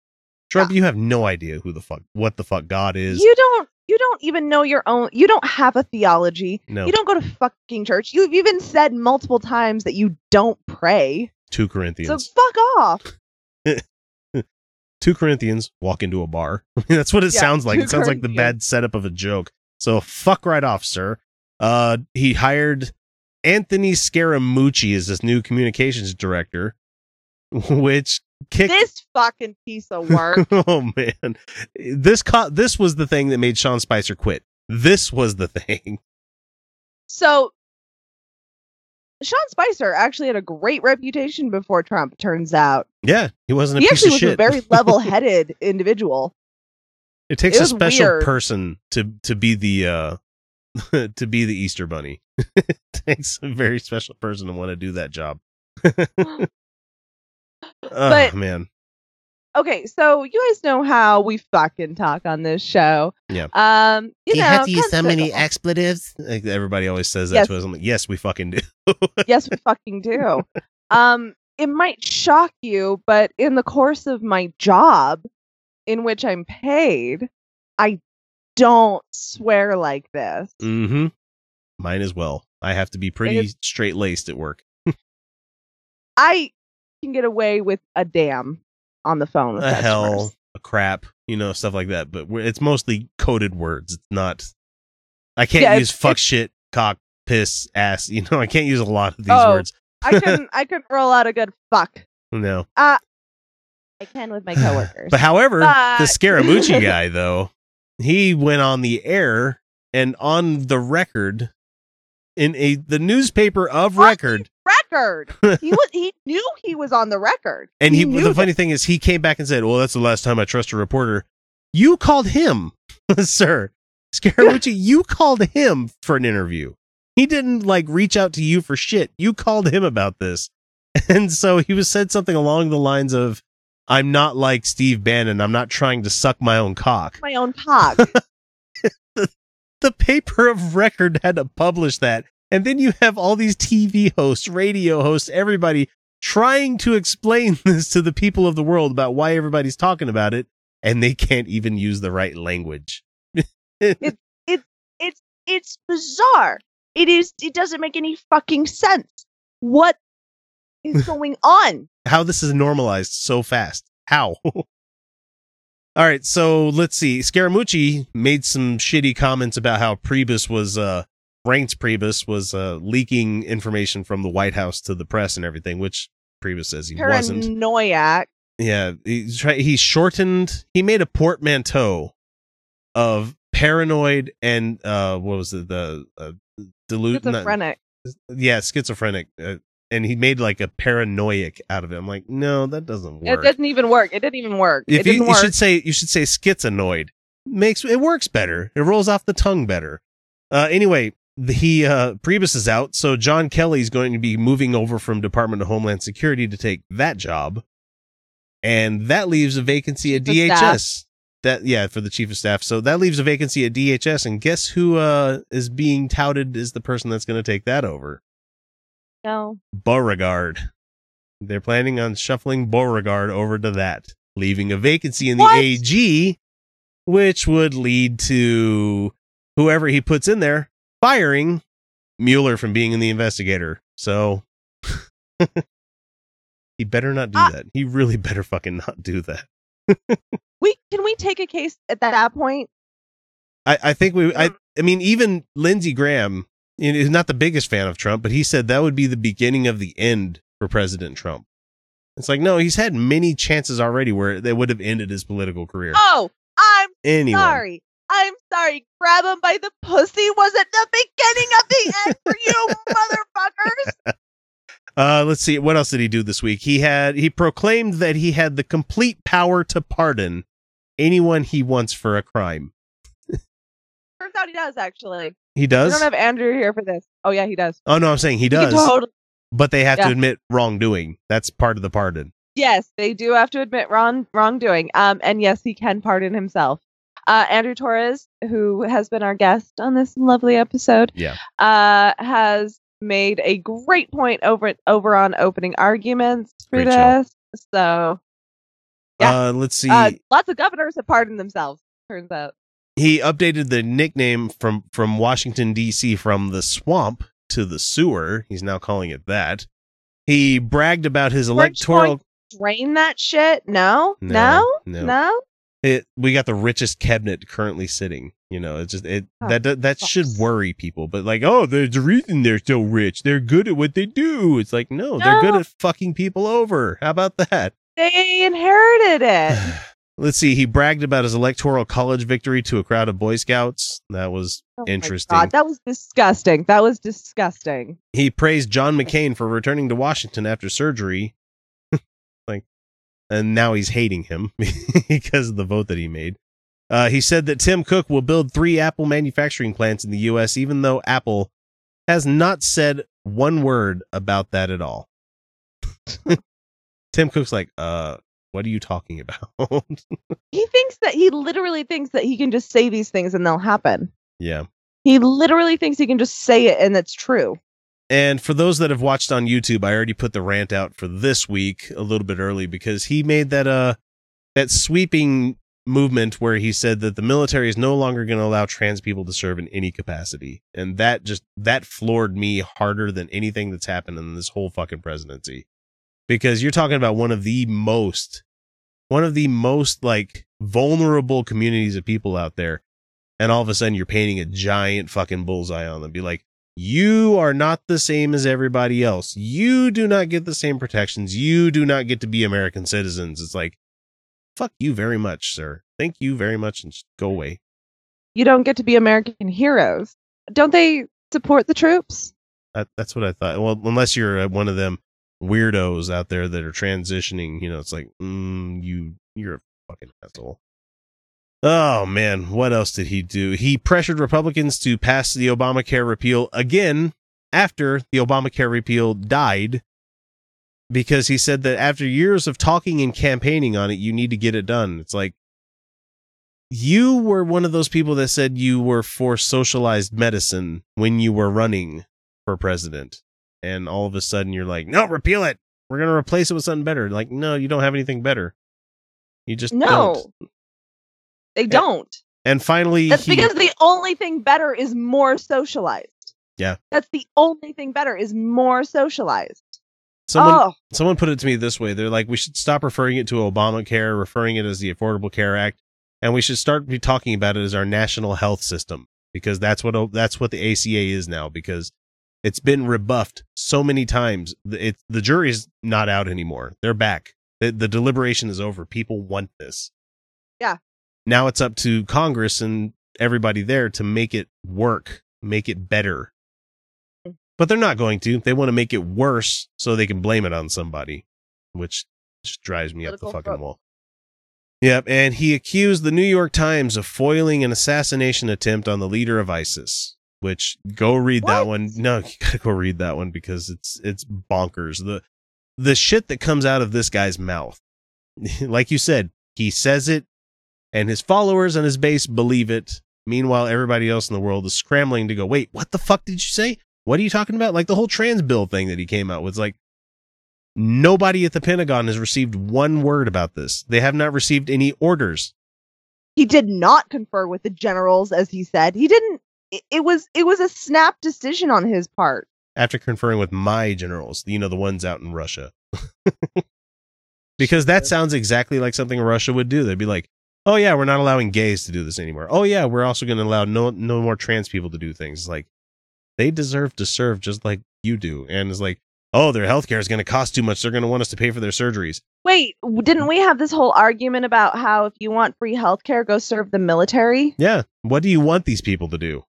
Trump, you have no idea who the fuck, what the fuck God is. You don't you don't even know your own you don't have a theology. no, You don't go to fucking church. You've even said multiple times that you don't pray. 2 corinthians So fuck off. 2 Corinthians walk into a bar. That's what it Yeah, sounds like. It sounds like the bad setup of a joke. So fuck right off, sir. Uh, he hired Anthony Scaramucci as his new communications director, which kicked. This fucking piece of work. oh man, this co- this was the thing that made Sean Spicer quit. This was the thing. so Sean Spicer actually had a great reputation before Trump, turns out. Yeah, he wasn't a He actually was shit. a very level headed individual. it takes it a special weird. person to to be the uh to be the Easter bunny. it takes a very special person to want to do that job. oh But- man. Okay, so you guys know how we fucking talk on this show. Yeah. Um, you you know, have to use so many consider- expletives? Like, everybody always says that Yes. to us. I'm like, yes, we fucking do. yes, we fucking do. Um, it might shock you, but in the course of my job, in which I'm paid, I don't swear like this. mm-hmm. Mine as well. I have to be pretty straight laced at work. I can get away with a damn on the phone with A hell, a crap, you know, stuff like that. But it's mostly coded words. It's not. I can't Yeah, use fuck, shit, cock, piss, ass. You know, I can't use a lot of these Oh. words. I can I can roll out a good fuck. No. Uh, I can with my coworkers. But however, the Scaramucci guy, though, he went on the air and on the record in a the newspaper of record. Record. He was he knew he was on the record. And he, knew the that- funny thing is, he came back and said, "Well, that's the last time I trust a reporter." You called him, sir, Scaramucci. you called him for an interview. He didn't like reach out to you for shit. You called him about this, and so he was said something along the lines of, "I'm not like Steve Bannon. I'm not trying to suck my own cock." my own cock. the paper of record had to publish that. And then you have all these TV hosts, radio hosts, everybody trying to explain this to the people of the world about why everybody's talking about it, and they can't even use the right language. it's it's bizarre. It is it doesn't make any fucking sense. What is going on? How this is normalized so fast. How? all right, so let's see. Scaramucci made some shitty comments about how Priebus was uh Reince Priebus was uh leaking information from the White House to the press and everything, which Priebus says he wasn't. Paranoiac. Yeah, he try, he shortened. He made a portmanteau of paranoid and uh, what was it? The uh. Schizophrenic. Yeah, schizophrenic. Uh, and he made like a paranoiac out of it. I'm like, no, that doesn't work. It didn't even work. It didn't even work. if you, you should say you should say schizonoid. Makes it works better. It rolls off the tongue better. Uh, anyway, he uh, Priebus is out, so John Kelly's going to be moving over from Department of Homeland Security to take that job, and that leaves a vacancy at of DHS. That yeah, for the chief of staff. So that leaves a vacancy at DHS, and guess who uh, is being touted as the person that's going to take that over? no. Beauregard. They're planning on shuffling Beauregard over to that, leaving a vacancy in the What? AG, which would lead to whoever he puts in there firing Mueller from being in the investigator. So he better not do Ah. that. He really better fucking not do that. We can we take a case at that point? I, I think we. I, I mean, even Lindsey Graham is not the biggest fan of Trump, but he said that would be the beginning of the end for President Trump. It's like, no, he's had many chances already where they would have ended his political career. Oh, I'm Anyone. sorry. I'm sorry. Grab him by the pussy wasn't the beginning of the end for you, motherfuckers. Uh, let's see. What else did he do this week? He had, he proclaimed that he had the complete power to pardon anyone he wants for a crime. Turns out he does actually. He We does? don't have Andrew here for this. Oh yeah, he does. oh, no, I'm saying he He does, totally- but they have to admit wrongdoing. That's part of the pardon. Yes, they do have to admit wrong wrongdoing. Um, and yes, he can pardon himself. Uh, Andrew Torrez, who has been our guest on this lovely episode, Yeah. uh, has made a great point over over on opening arguments for Great this. So Yeah. Uh, let's see. uh, lots of governors have pardoned themselves. Turns out. he updated the nickname from from Washington D.C. from the swamp to the sewer. He's now calling it that. He bragged about his electoral. Drain that shit? No, No, no, no. no. It, we got the richest cabinet currently sitting. You know, it's just it Oh, that that, that should worry people. But like, oh, there's a reason they're so rich. They're good at what they do. It's like, no, they're good at fucking people over. How about that? They inherited it. Let's see. He bragged about his electoral college victory to a crowd of Boy Scouts. That was Oh Interesting. God, that was disgusting. That was disgusting. he praised John McCain for returning to Washington after surgery. And now he's hating him because of the vote that he made. Uh, he said that Tim Cook will build three Apple manufacturing plants in the U.S., even though Apple has not said one word about that at all. Tim Cook's like, uh, what are you talking about? He thinks that he literally thinks that he can just say these things and they'll happen. yeah. He literally thinks he can just say it and it's true. And for those that have watched on YouTube, I already put the rant out for this week a little bit early because he made that uh that sweeping movement where he said that the military is no longer going to allow trans people to serve in any capacity. And that just that floored me harder than anything that's happened in this whole fucking presidency. Because you're talking about one of the most one of the most like vulnerable communities of people out there and all of a sudden you're painting a giant fucking bullseye on them be like you are not the same as everybody else. You do not get the same protections. You do not get to be American citizens. It's like, fuck you very much, sir. Thank you very much and go away. You don't get to be American heroes. Don't they support the troops? That, that's what I thought. Well, unless you're uh, one of them weirdos out there that are transitioning, you know, it's like, mm, you, you're a fucking asshole. Oh man, what else did he do? He pressured Republicans to pass the Obamacare repeal again after the Obamacare repeal died because he said that after years of talking and campaigning on it, you need to get it done. It's like you were one of those people that said you were for socialized medicine when you were running for president. And all of a sudden you're like, no, repeal it. We're going to replace it with something better. Like, no, you don't have anything better. You just No. don't. They don't. And finally, That's he- because the only thing better is more socialized. Yeah. That's the only thing better is more socialized. someone oh, someone put it to me this way. They're like, we should stop referring it to Obamacare, referring it as the Affordable Care Act, and we should start be talking about it as our national health system because that's what that's what the ACA is now. Because it's been rebuffed so many times. The- It the jury's not out anymore. They're back. The, the deliberation is over. People want this. Yeah. Now it's up to Congress and everybody there to make it work, make it better. But they're not going to. They want to make it worse so they can blame it on somebody, which just drives me up the fucking wall. Yep, and he accused the New York Times of foiling an assassination attempt on the leader of ISIS. Which go read that one. No, you gotta go read that one because it's it's bonkers. The the shit that comes out of this guy's mouth. like you said, he says it and his followers and his base believe it. Meanwhile, everybody else in the world is scrambling to go, wait, what the fuck did you say? What are you talking about? Like the whole trans bill thing that he came out with. Like nobody at the Pentagon has received one word about this. They have not received any orders. he did not confer with the generals, as he said. He didn't. It, it was it was a snap decision on his part. after conferring with my generals, you know, the ones out in Russia. because that sounds exactly like something Russia would do. They'd be like, "Oh yeah, we're not allowing gays to do this anymore. Oh yeah, we're also going to allow no no more trans people to do things." It's like they deserve to serve just like you do. And it's like, "Oh, their healthcare is going to cost too much. They're going to want us to pay for their surgeries." Wait, didn't we have this whole argument about how if you want free healthcare, go serve the military? Yeah, what do you want these people to do?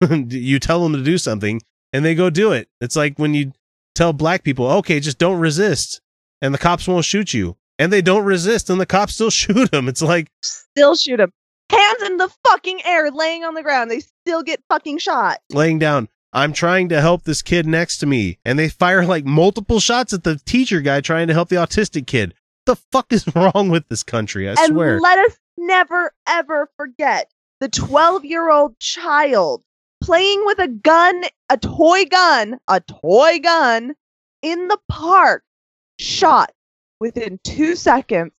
you tell them to do something and they go do it. It's like when you tell black people, "Okay, just don't resist." And the cops won't shoot you. And they don't resist and the cops still shoot them. It's like, Still shoot him. Hands in the fucking air, laying on the ground. They still get fucking shot. laying down, I'm trying to help this kid next to me. And they fire like multiple shots at the teacher guy trying to help the autistic kid. the fuck is wrong with this country? I and swear. let us never ever forget the 12 year old child playing with a gun, a toy gun, a toy gun in the park, shot within two seconds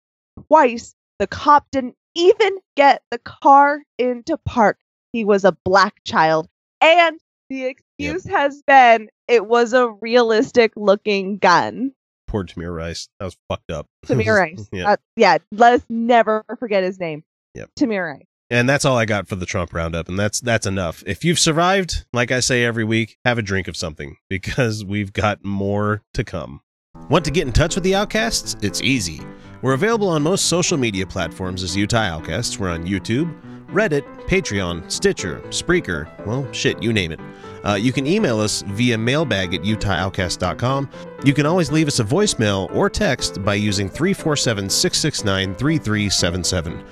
twice. The cop didn't even get the car into park. He was a black child. And the excuse has been it was a realistic looking gun. Poor Tamir Rice. That was fucked up. Tamir Rice. yeah. Uh, yeah, let us never forget his name. Yep. Tamir Rice. And that's all I got for the Trump roundup, and that's that's enough. If you've survived, like I say every week, have a drink of something because we've got more to come. Want to get in touch with the Outcasts? It's easy. We're available on most social media platforms as Utah Outcasts. We're on YouTube, Reddit, Patreon, Stitcher, Spreaker, well, shit, you name it. Uh, you can email us via mailbag at utahoutcast.com. You can always leave us a voicemail or text by using 347 669 3377.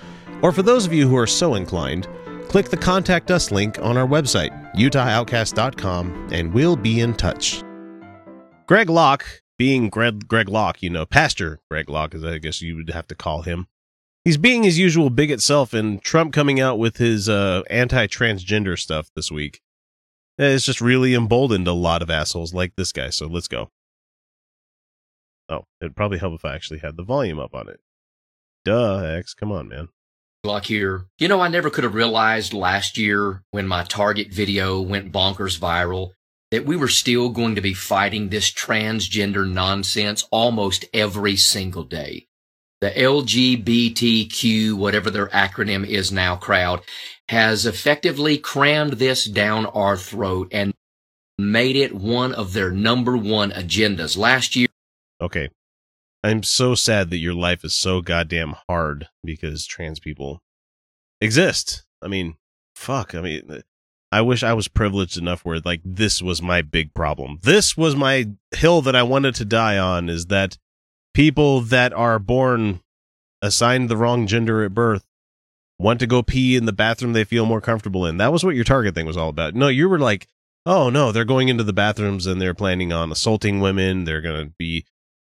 Or for those of you who are so inclined, click the Contact Us link on our website, utahoutcast.com, and we'll be in touch. Greg Locke, being Greg, Greg Locke, you know, Pastor Greg Locke, as I guess you would have to call him, he's being his usual bigot self, and Trump coming out with his uh, anti transgender stuff this week. It's just really emboldened a lot of assholes like this guy, so let's go. Oh, it'd probably help if I actually had the volume up on it. Duh, X, come on, man. Like here, you know, I never could have realized last year when my Target video went bonkers viral that we were still going to be fighting this transgender nonsense almost every single day. The LGBTQ, whatever their acronym is now, crowd has effectively crammed this down our throat and made it one of their number one agendas. Last year, Okay. I'm so sad that your life is so goddamn hard because trans people exist. I mean, fuck. I mean, I wish I was privileged enough where like this was my big problem. This was my hill that I wanted to die on is that people that are born assigned the wrong gender at birth want to go pee in the bathroom they feel more comfortable in. That was what your target thing was all about. No, you were like, "Oh no, they're going into the bathrooms and they're planning on assaulting women. They're going to be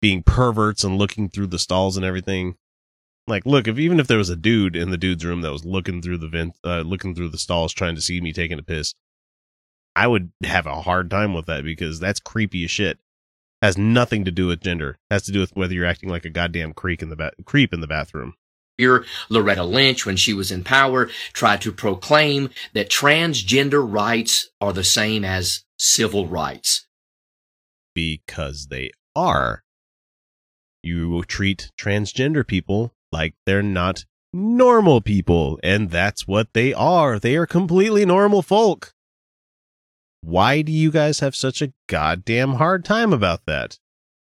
being perverts and looking through the stalls and everything." Like, look, if even if there was a dude in the dude's room that was looking through the vent, uh, looking through the stalls, trying to see me taking a piss, I would have a hard time with that because that's creepy as shit. Has nothing to do with gender. Has to do with whether you're acting like a goddamn creep in the ba- creep in the bathroom. year, Loretta Lynch, when she was in power, tried to proclaim that transgender rights are the same as civil rights. because they are. You will treat transgender people like they're not normal people, and that's what they are. They are completely normal folk. Why do you guys have such a goddamn hard time about that?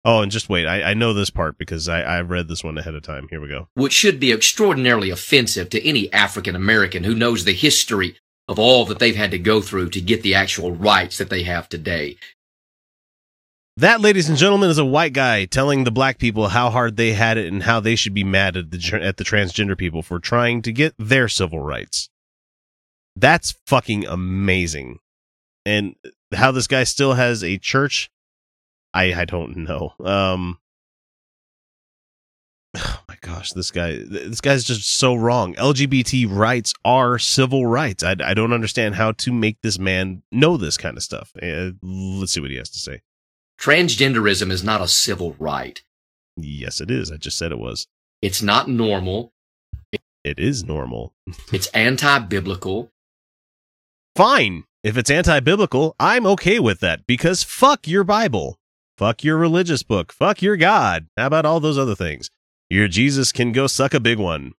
Oh, and just wait. I, I know this part because I, I read this one ahead of time. Here we go. which should be extraordinarily offensive to any African American who knows the history of all that they've had to go through to get the actual rights that they have today. That, ladies and gentlemen, is a white guy telling the black people how hard they had it and how they should be mad at the at the transgender people for trying to get their civil rights. That's fucking amazing. And how this guy still has a church, I I don't know. Um Oh my gosh, this guy this guy's just so wrong. LGBT rights are civil rights. I, I don't understand how to make this man know this kind of stuff. Uh, let's see what he has to say. Transgenderism is not a civil right. Yes, it is. I just said it was. It's not normal. It is normal. It's anti-biblical. Fine. If it's anti biblical, I'm okay with that because fuck your Bible. Fuck your religious book. Fuck your God. How about all those other things? Your Jesus can go suck a big one.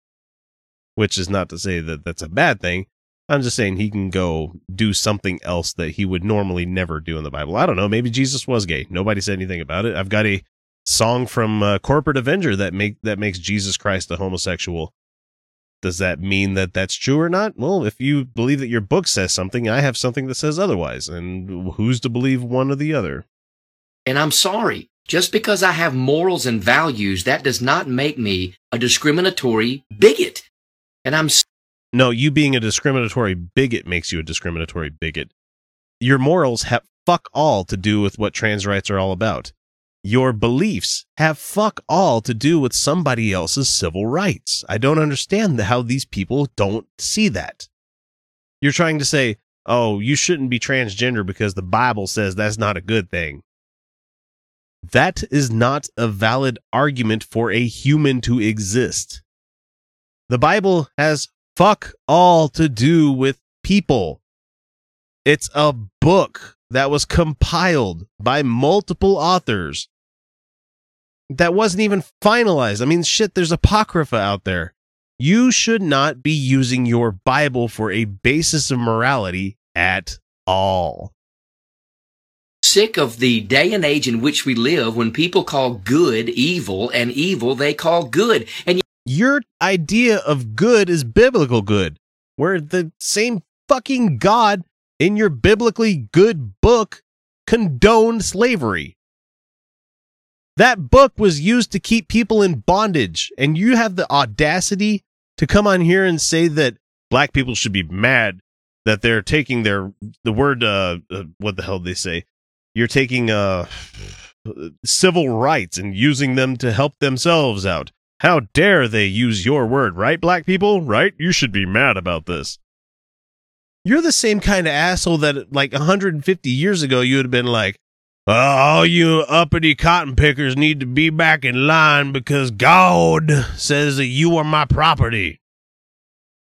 Which is not to say that that's a bad thing. I'm just saying he can go do something else that he would normally never do in the Bible. I don't know. Maybe Jesus was gay. Nobody said anything about it. I've got a song from uh, Corporate Avenger that make that makes Jesus Christ a homosexual. Does that mean that that's true or not? Well, if you believe that your book says something, I have something that says otherwise. And who's to believe one or the other? And I'm sorry. Just because I have morals and values, that does not make me a discriminatory bigot. And I'm No, you being a discriminatory bigot makes you a discriminatory bigot. Your morals have fuck all to do with what trans rights are all about. your beliefs have fuck all to do with somebody else's civil rights. I don't understand how these people don't see that. You're trying to say, oh, you shouldn't be transgender because the Bible says that's not a good thing. That is not a valid argument for a human to exist. The Bible has fuck all to do with people. It's a book that was compiled by multiple authors that wasn't even finalized. I mean, shit, there's Apocrypha out there. You should not be using your Bible for a basis of morality at all. Sick of the day and age in which we live when people call good evil and evil they call good. And your idea of good is biblical good, where the same fucking God in your biblically good book condoned slavery. That book was used to keep people in bondage, and you have the audacity to come on here and say that black people should be mad that they're taking their the word uh, uh what the hell did they say? You're taking uh civil rights and using them to help themselves out. How dare they use your word, right, black people? Right? You should be mad about this. You're the same kind of asshole that, like, 150 years ago, you would have been like, uh, all you uppity cotton pickers need to be back in line because God says that you are my property.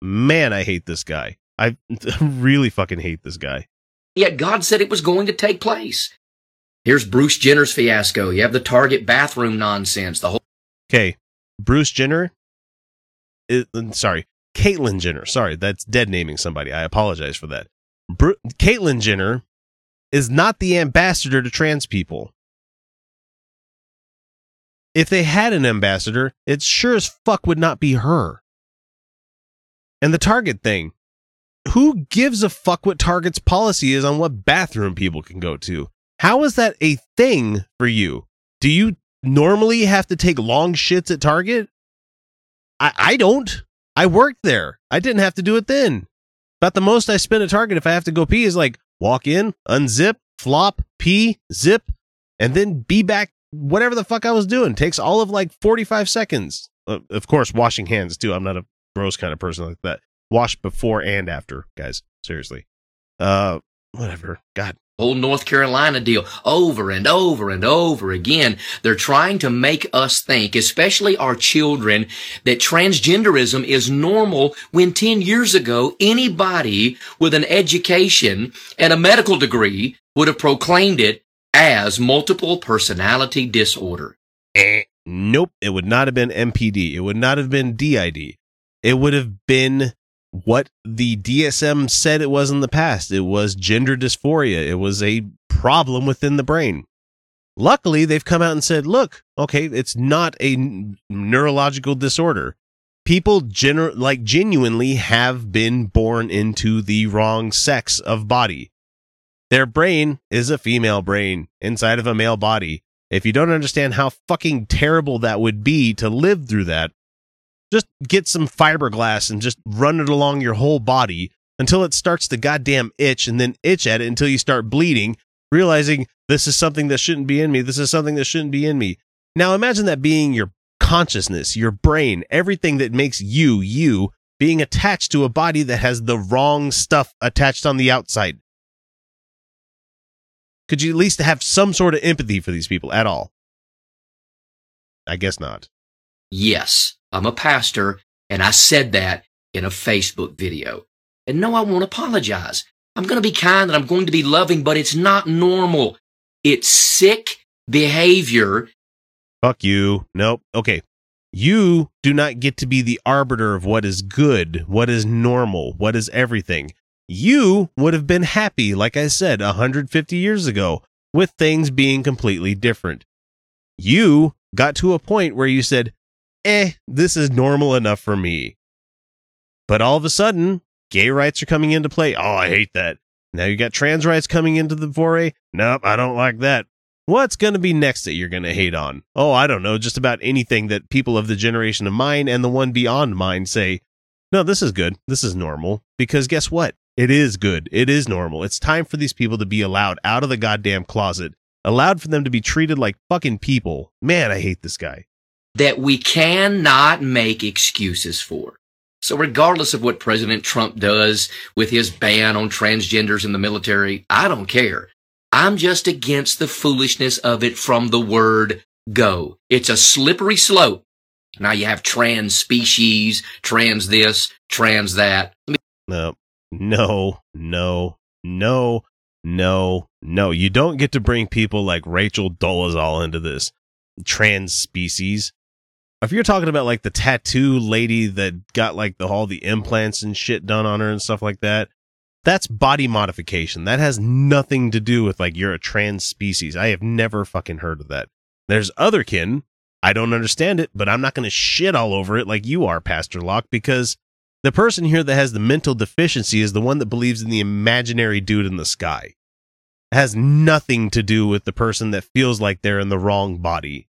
Man, I hate this guy. I really fucking hate this guy. Yet God said it was going to take place. Here's Bruce Jenner's fiasco. You have the Target bathroom nonsense. The whole. Okay, Bruce Jenner. Is, sorry, Caitlyn Jenner. Sorry, that's dead naming somebody. I apologize for that. Bru- Caitlyn Jenner is not the ambassador to trans people. If they had an ambassador, it sure as fuck would not be her. And the Target thing. Who gives a fuck what Target's policy is on what bathroom people can go to? How is that a thing for you? Do you normally have to take long shits at Target? I, I don't. I worked there. I didn't have to do it then. About the most I spend at Target if I have to go pee is like walk in, unzip, flop, pee, zip, and then be back whatever the fuck I was doing. Takes all of like 45 seconds. Uh, of course, washing hands too. I'm not a gross kind of person like that. Wash before and after, guys. Seriously. Uh, whatever. God, whole North Carolina deal over and over and over again. They're trying to make us think, especially our children, that transgenderism is normal when 10 years ago, anybody with an education and a medical degree would have proclaimed it as multiple personality disorder. Eh, nope. It would not have been MPD. It would not have been DID. It would have been what the DSM said it was in the past. It was gender dysphoria. It was a problem within the brain. Luckily, they've come out and said, look, okay, it's not a n- neurological disorder. People gener- like genuinely have been born into the wrong sex of body. Their brain is a female brain inside of a male body. If you don't understand how fucking terrible that would be to live through that, just get some fiberglass and just run it along your whole body until it starts to goddamn itch and then itch at it until you start bleeding, realizing this is something that shouldn't be in me. This is something that shouldn't be in me. Now imagine that being your consciousness, your brain, everything that makes you, you, being attached to a body that has the wrong stuff attached on the outside. Could you at least have some sort of empathy for these people at all? I guess not. Yes. I'm a pastor, and I said that in a Facebook video. And no, I won't apologize. I'm going to be kind and I'm going to be loving, but it's not normal. It's sick behavior. Fuck you. Nope. Okay. You do not get to be the arbiter of what is good, what is normal, what is everything. You would have been happy, like I said, 150 years ago, with things being completely different. You got to a point where you said, eh, this is normal enough for me. But all of a sudden, gay rights are coming into play. Oh, I hate that. Now you got trans rights coming into the foray. Nope, I don't like that. What's going to be next that you're going to hate on? Oh, I don't know. Just about anything that people of the generation of mine and the one beyond mine say, no, this is good. This is normal. Because guess what? It is good. It is normal. It's time for these people to be allowed out of the goddamn closet allowed for them to be treated like fucking people. Man, I hate this guy. That we cannot make excuses for. So regardless of what President Trump does with his ban on transgenders in the military, I don't care. I'm just against the foolishness of it from the word go. It's a slippery slope. Now you have trans species, trans this, trans that. No, no, no, no, no, no. You don't get to bring people like Rachel Dolezal into this trans species. If you're talking about like the tattoo lady that got like the all the implants and shit done on her and stuff like that, that's body modification. That has nothing to do with like you're a trans species. I have never fucking heard of that. There's other kin. I don't understand it, but I'm not going to shit all over it like you are, Pastor Locke, because the person here that has the mental deficiency is the one that believes in the imaginary dude in the sky. It has nothing to do with the person that feels like they're in the wrong body.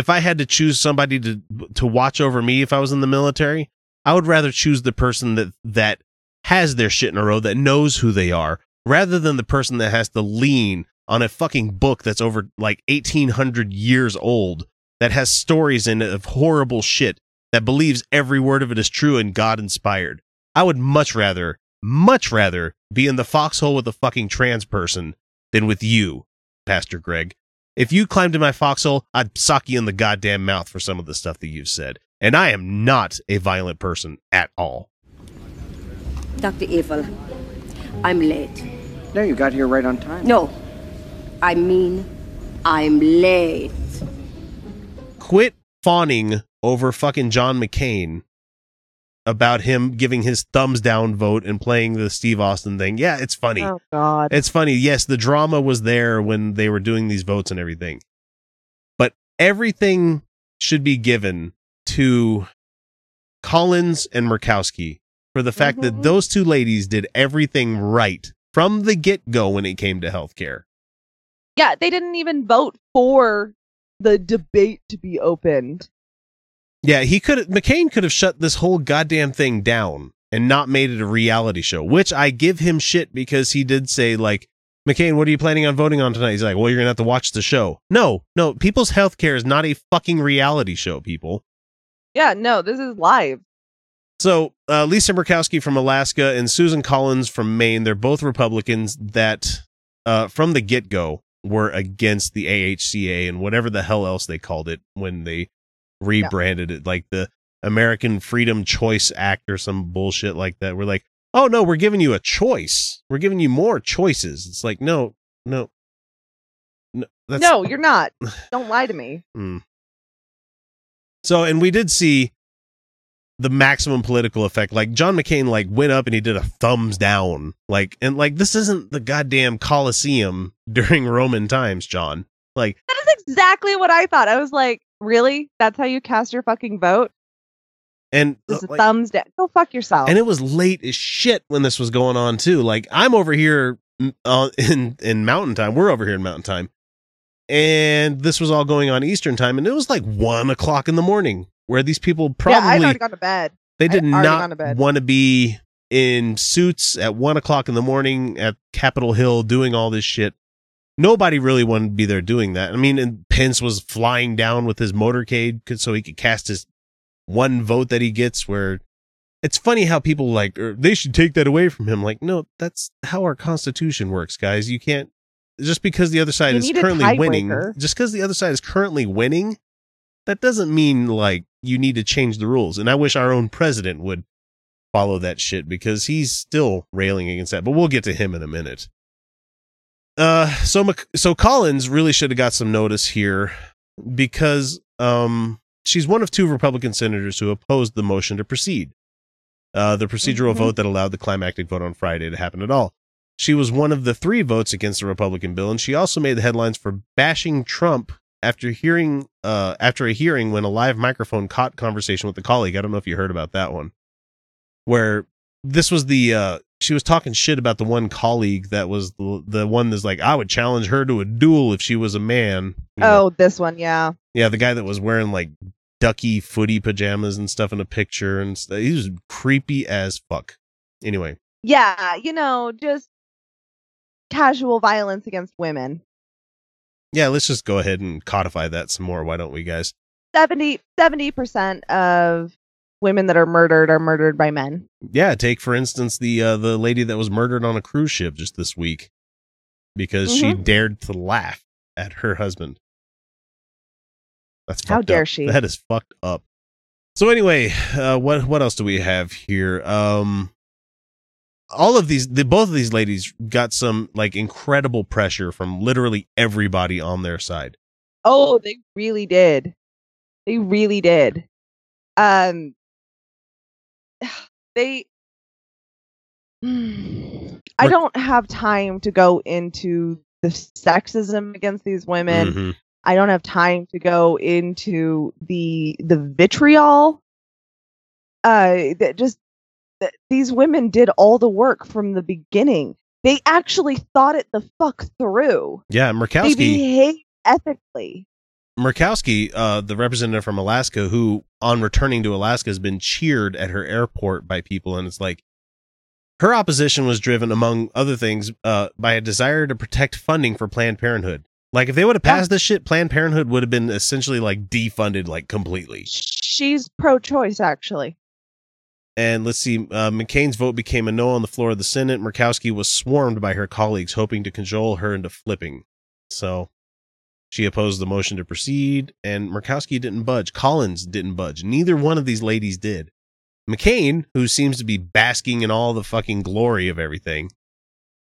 If I had to choose somebody to to watch over me if I was in the military, I would rather choose the person that that has their shit in a row that knows who they are rather than the person that has to lean on a fucking book that's over like 1800 years old that has stories in it of horrible shit that believes every word of it is true and God inspired. I would much rather, much rather be in the foxhole with a fucking trans person than with you, Pastor Greg. If you climbed in my foxhole, I'd sock you in the goddamn mouth for some of the stuff that you've said. And I am not a violent person at all. Dr. Evil, I'm late. No, you got here right on time. No, I mean, I'm late. Quit fawning over fucking John McCain about him giving his thumbs down vote and playing the Steve Austin thing. Yeah, it's funny. Oh God. It's funny. Yes, the drama was there when they were doing these votes and everything. But everything should be given to Collins and Murkowski for the fact that Mhm. those two ladies did everything right from the get go when it came to healthcare. yeah, they didn't even vote for the debate to be opened. Yeah, he could McCain could have shut this whole goddamn thing down and not made it a reality show, which I give him shit because he did say like McCain, what are you planning on voting on tonight? He's like, well, you're gonna have to watch the show. No, no, people's health care is not a fucking reality show, people. Yeah, no, this is live. So uh, Lisa Murkowski from Alaska and Susan Collins from Maine, they're both Republicans that uh, from the get go were against the AHCA and whatever the hell else they called it when they rebranded it, like the American Freedom Choice Act or some bullshit like that. We're like, oh no, we're giving you a choice. We're giving you more choices. It's like, no, no, no. That's, no, you're not. Don't lie to me. Mm. So, and we did see the maximum political effect. Like John McCain, like went up and he did a thumbs down. Like, and like this isn't the goddamn Colosseum during Roman times, John. Like, That is exactly what I thought. I was like, really? That's how you cast your fucking vote? and Just a like, thumbs down. Go fuck yourself. and it was late as shit when this was going on too. Like I'm over here uh, in in Mountain Time. We're over here in Mountain Time, and this was all going on Eastern Time, and it was like one o'clock in the morning where these people yeah, I'd probably already gone to bed. they did I'd already gone to not want to be in suits at one o'clock in the morning at Capitol Hill doing all this shit. Nobody really wanted to be there doing that. I mean, and Pence was flying down with his motorcade so he could cast his one vote that he gets. Where it's funny how people like or they should take that away from him. Like, no, that's how our Constitution works, guys. You can't just because the other side You is currently winning. Just because the other side is currently winning, that doesn't mean like you need to change the rules. And I wish our own president would follow that shit because he's still railing against that. But we'll get to him in a minute. Uh, so Mc- so Collins really should have got some notice here because um she's one of two Republican senators who opposed the motion to proceed. Uh, the procedural Mhm. vote that allowed the climactic vote on Friday to happen at all. She was one of the three votes against the Republican bill, and she also made the headlines for bashing Trump after hearing uh after a hearing when a live microphone caught conversation with a colleague. I don't know if you heard about that one. Where this was the uh she was talking shit about the one colleague that was the, the one that's like I would challenge her to a duel if she was a man. You know? Oh, this one, yeah. Yeah, the guy that was wearing like ducky footy pajamas and stuff in a picture and st- he was creepy as fuck. Anyway, Yeah, you know, just casual violence against women. Yeah, let's just go ahead and codify that some more. Why don't we, guys? 70 percent of women that are murdered are murdered by men. Yeah, take for instance the uh, the lady that was murdered on a cruise ship just this week because she Mhm. dared to laugh at her husband. That's How dare up. she. That is fucked up. So anyway, uh, what what else do we have here? Um, all of these, the, both of these ladies got some like incredible pressure from literally everybody on their side. Oh, they really did. They really did. Um they I don't have time to go into the sexism against these women. Mhm. I don't have time to go into the the vitriol. Uh that just that these women did all the work from the beginning. They actually thought it the fuck through. Yeah, Murkowski. They behaved ethically. Murkowski, uh, the representative from Alaska, who on returning to Alaska has been cheered at her airport by people, and it's like her opposition was driven, among other things, uh, by a desire to protect funding for Planned Parenthood. Like if they would have passed this shit, Planned Parenthood would have been essentially like defunded, like completely. She's pro-choice, actually. And let's see, uh, McCain's vote became a no on the floor of the Senate. Murkowski was swarmed by her colleagues, hoping to cajole her into flipping. So she opposed the motion to proceed, and Murkowski didn't budge. Collins didn't budge. Neither one of these ladies did. McCain, who seems to be basking in all the fucking glory of everything,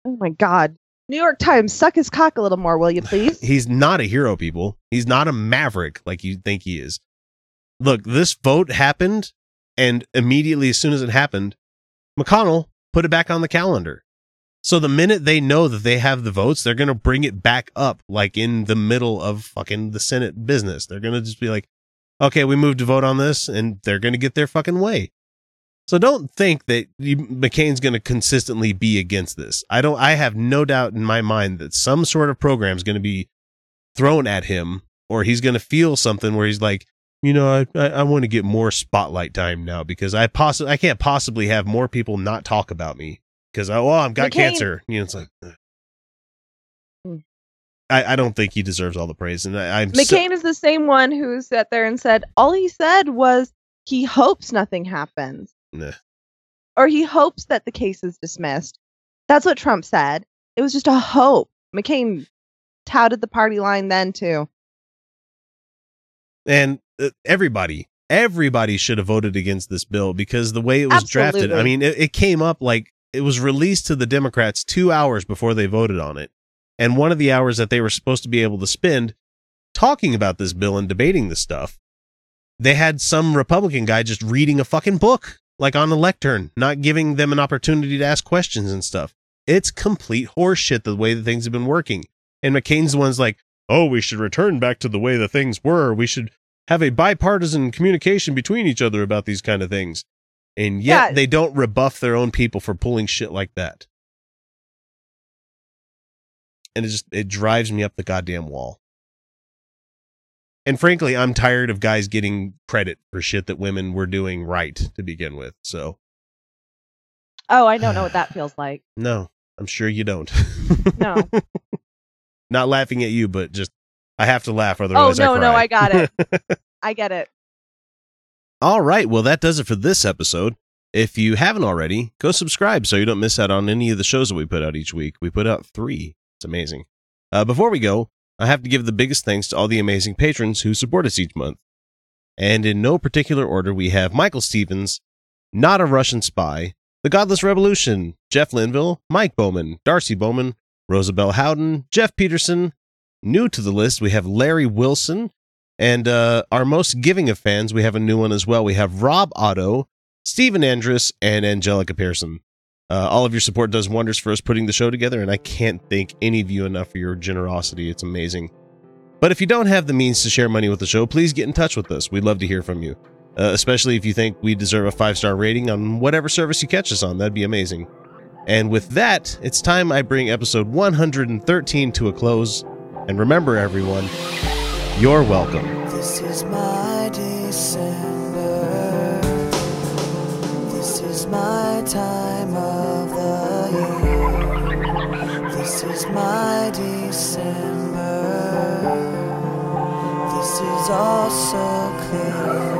Oh my god. New York Times, suck his cock a little more, will you please? he's not a hero, people. He's not a maverick like you think he is. Look, this vote happened, and immediately as soon as it happened, McConnell put it back on the calendar. So the minute they know that they have the votes, they're going to bring it back up like in the middle of fucking the Senate business. They're going to just be like, okay, we moved to vote on this, and they're going to get their fucking way. So don't think that McCain's going to consistently be against this. I don't. I have no doubt in my mind that some sort of program is going to be thrown at him, or he's going to feel something where he's like, you know, I I, I want to get more spotlight time now because I possibly I can't possibly have more people not talk about me because oh I've got cancer. You know, it's like. Hmm. I, I don't think he deserves all the praise, and I, I'm so- McCain is the same one who sat there and said all he said was he hopes nothing happens. Nah. Or he hopes that the case is dismissed. That's what Trump said. It was just a hope. McCain touted the party line then too. and uh, everybody everybody should have voted against this bill because the way it was drafted i mean it, it came up like it was released to the democrats two hours before they voted on it and one of the hours that they were supposed to be able to spend talking about this bill and debating this stuff they had some republican guy just reading a fucking book like on a lectern not giving them an opportunity to ask questions and stuff it's complete horseshit the way that things have been working and mccain's the one's like oh, we should return back to the way the things were. We should have a bipartisan communication between each other about these kind of things. And yet Yeah. they don't rebuff their own people for pulling shit like that. And it just it drives me up the goddamn wall. And frankly, I'm tired of guys getting credit for shit that women were doing right to begin with. So, Oh, I don't know what that feels like. no, I'm sure you don't. No. Not laughing at you, but just I have to laugh otherwise. oh no, I no. I got it. I get it. All right. Well, that does it for this episode. If you haven't already, go subscribe so you don't miss out on any of the shows that we put out each week. We put out three. It's amazing. Uh, before we go, I have to give the biggest thanks to all the amazing patrons who support us each month. And in no particular order, we have Michael Stevens, Not a Russian Spy, The Godless Revolution, Jeff Linville, Mike Bowman, Darcy Bowman, Rosabelle Howden, Jeff Peterson. New to the list, we have Larry Wilson, and uh, our most giving of fans, we have a new one as well. We have Rob Otto, Stephen Andrus, and Angelica Pearson. Uh, all of your support does wonders for us putting the show together, and I can't thank any of you enough for your generosity. It's amazing. But if you don't have the means to share money with the show, please get in touch with us. We'd love to hear from you, uh, especially if you think we deserve a five star rating on whatever service you catch us on. That'd be amazing. And with that, it's time I bring episode 113 to a close. And remember, everyone, you're welcome. This is my December. This is my time of the year. This is my December. This is all so clear.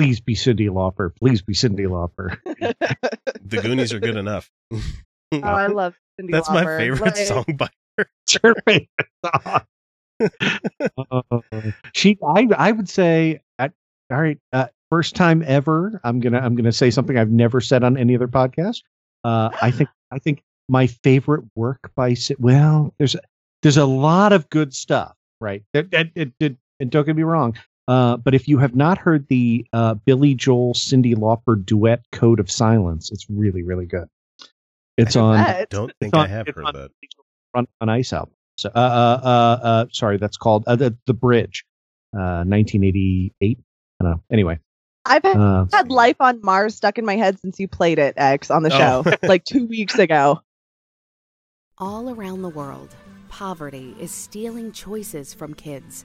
Please be Cyndi Lauper. Please be Cyndi Lauper. The Goonies are good enough. Oh, I love Cyndi That's my favorite Like, song by It's her favorite song. Uh, she, I, I would say, at, all right, uh, first time ever. I'm gonna, I'm gonna say something I've never said on any other podcast. Uh, I think, I think my favorite work by, Ci- well, there's, there's a lot of good stuff, right? It, it, it, it- and don't get me wrong. Uh, but if you have not heard the uh, Billy Joel Cyndi Lauper duet "Code of Silence," it's really, really good. It's on bet. Don't think It's I have it's heard on that. Run on Ice album. So, uh, uh, uh, uh, sorry, that's called uh, the the Bridge, uh, 1988. I don't know. Anyway, I've had, uh, had Life on Mars stuck in my head since you played it, X, on the Oh. show, like two weeks ago. All around the world, poverty is stealing choices from kids.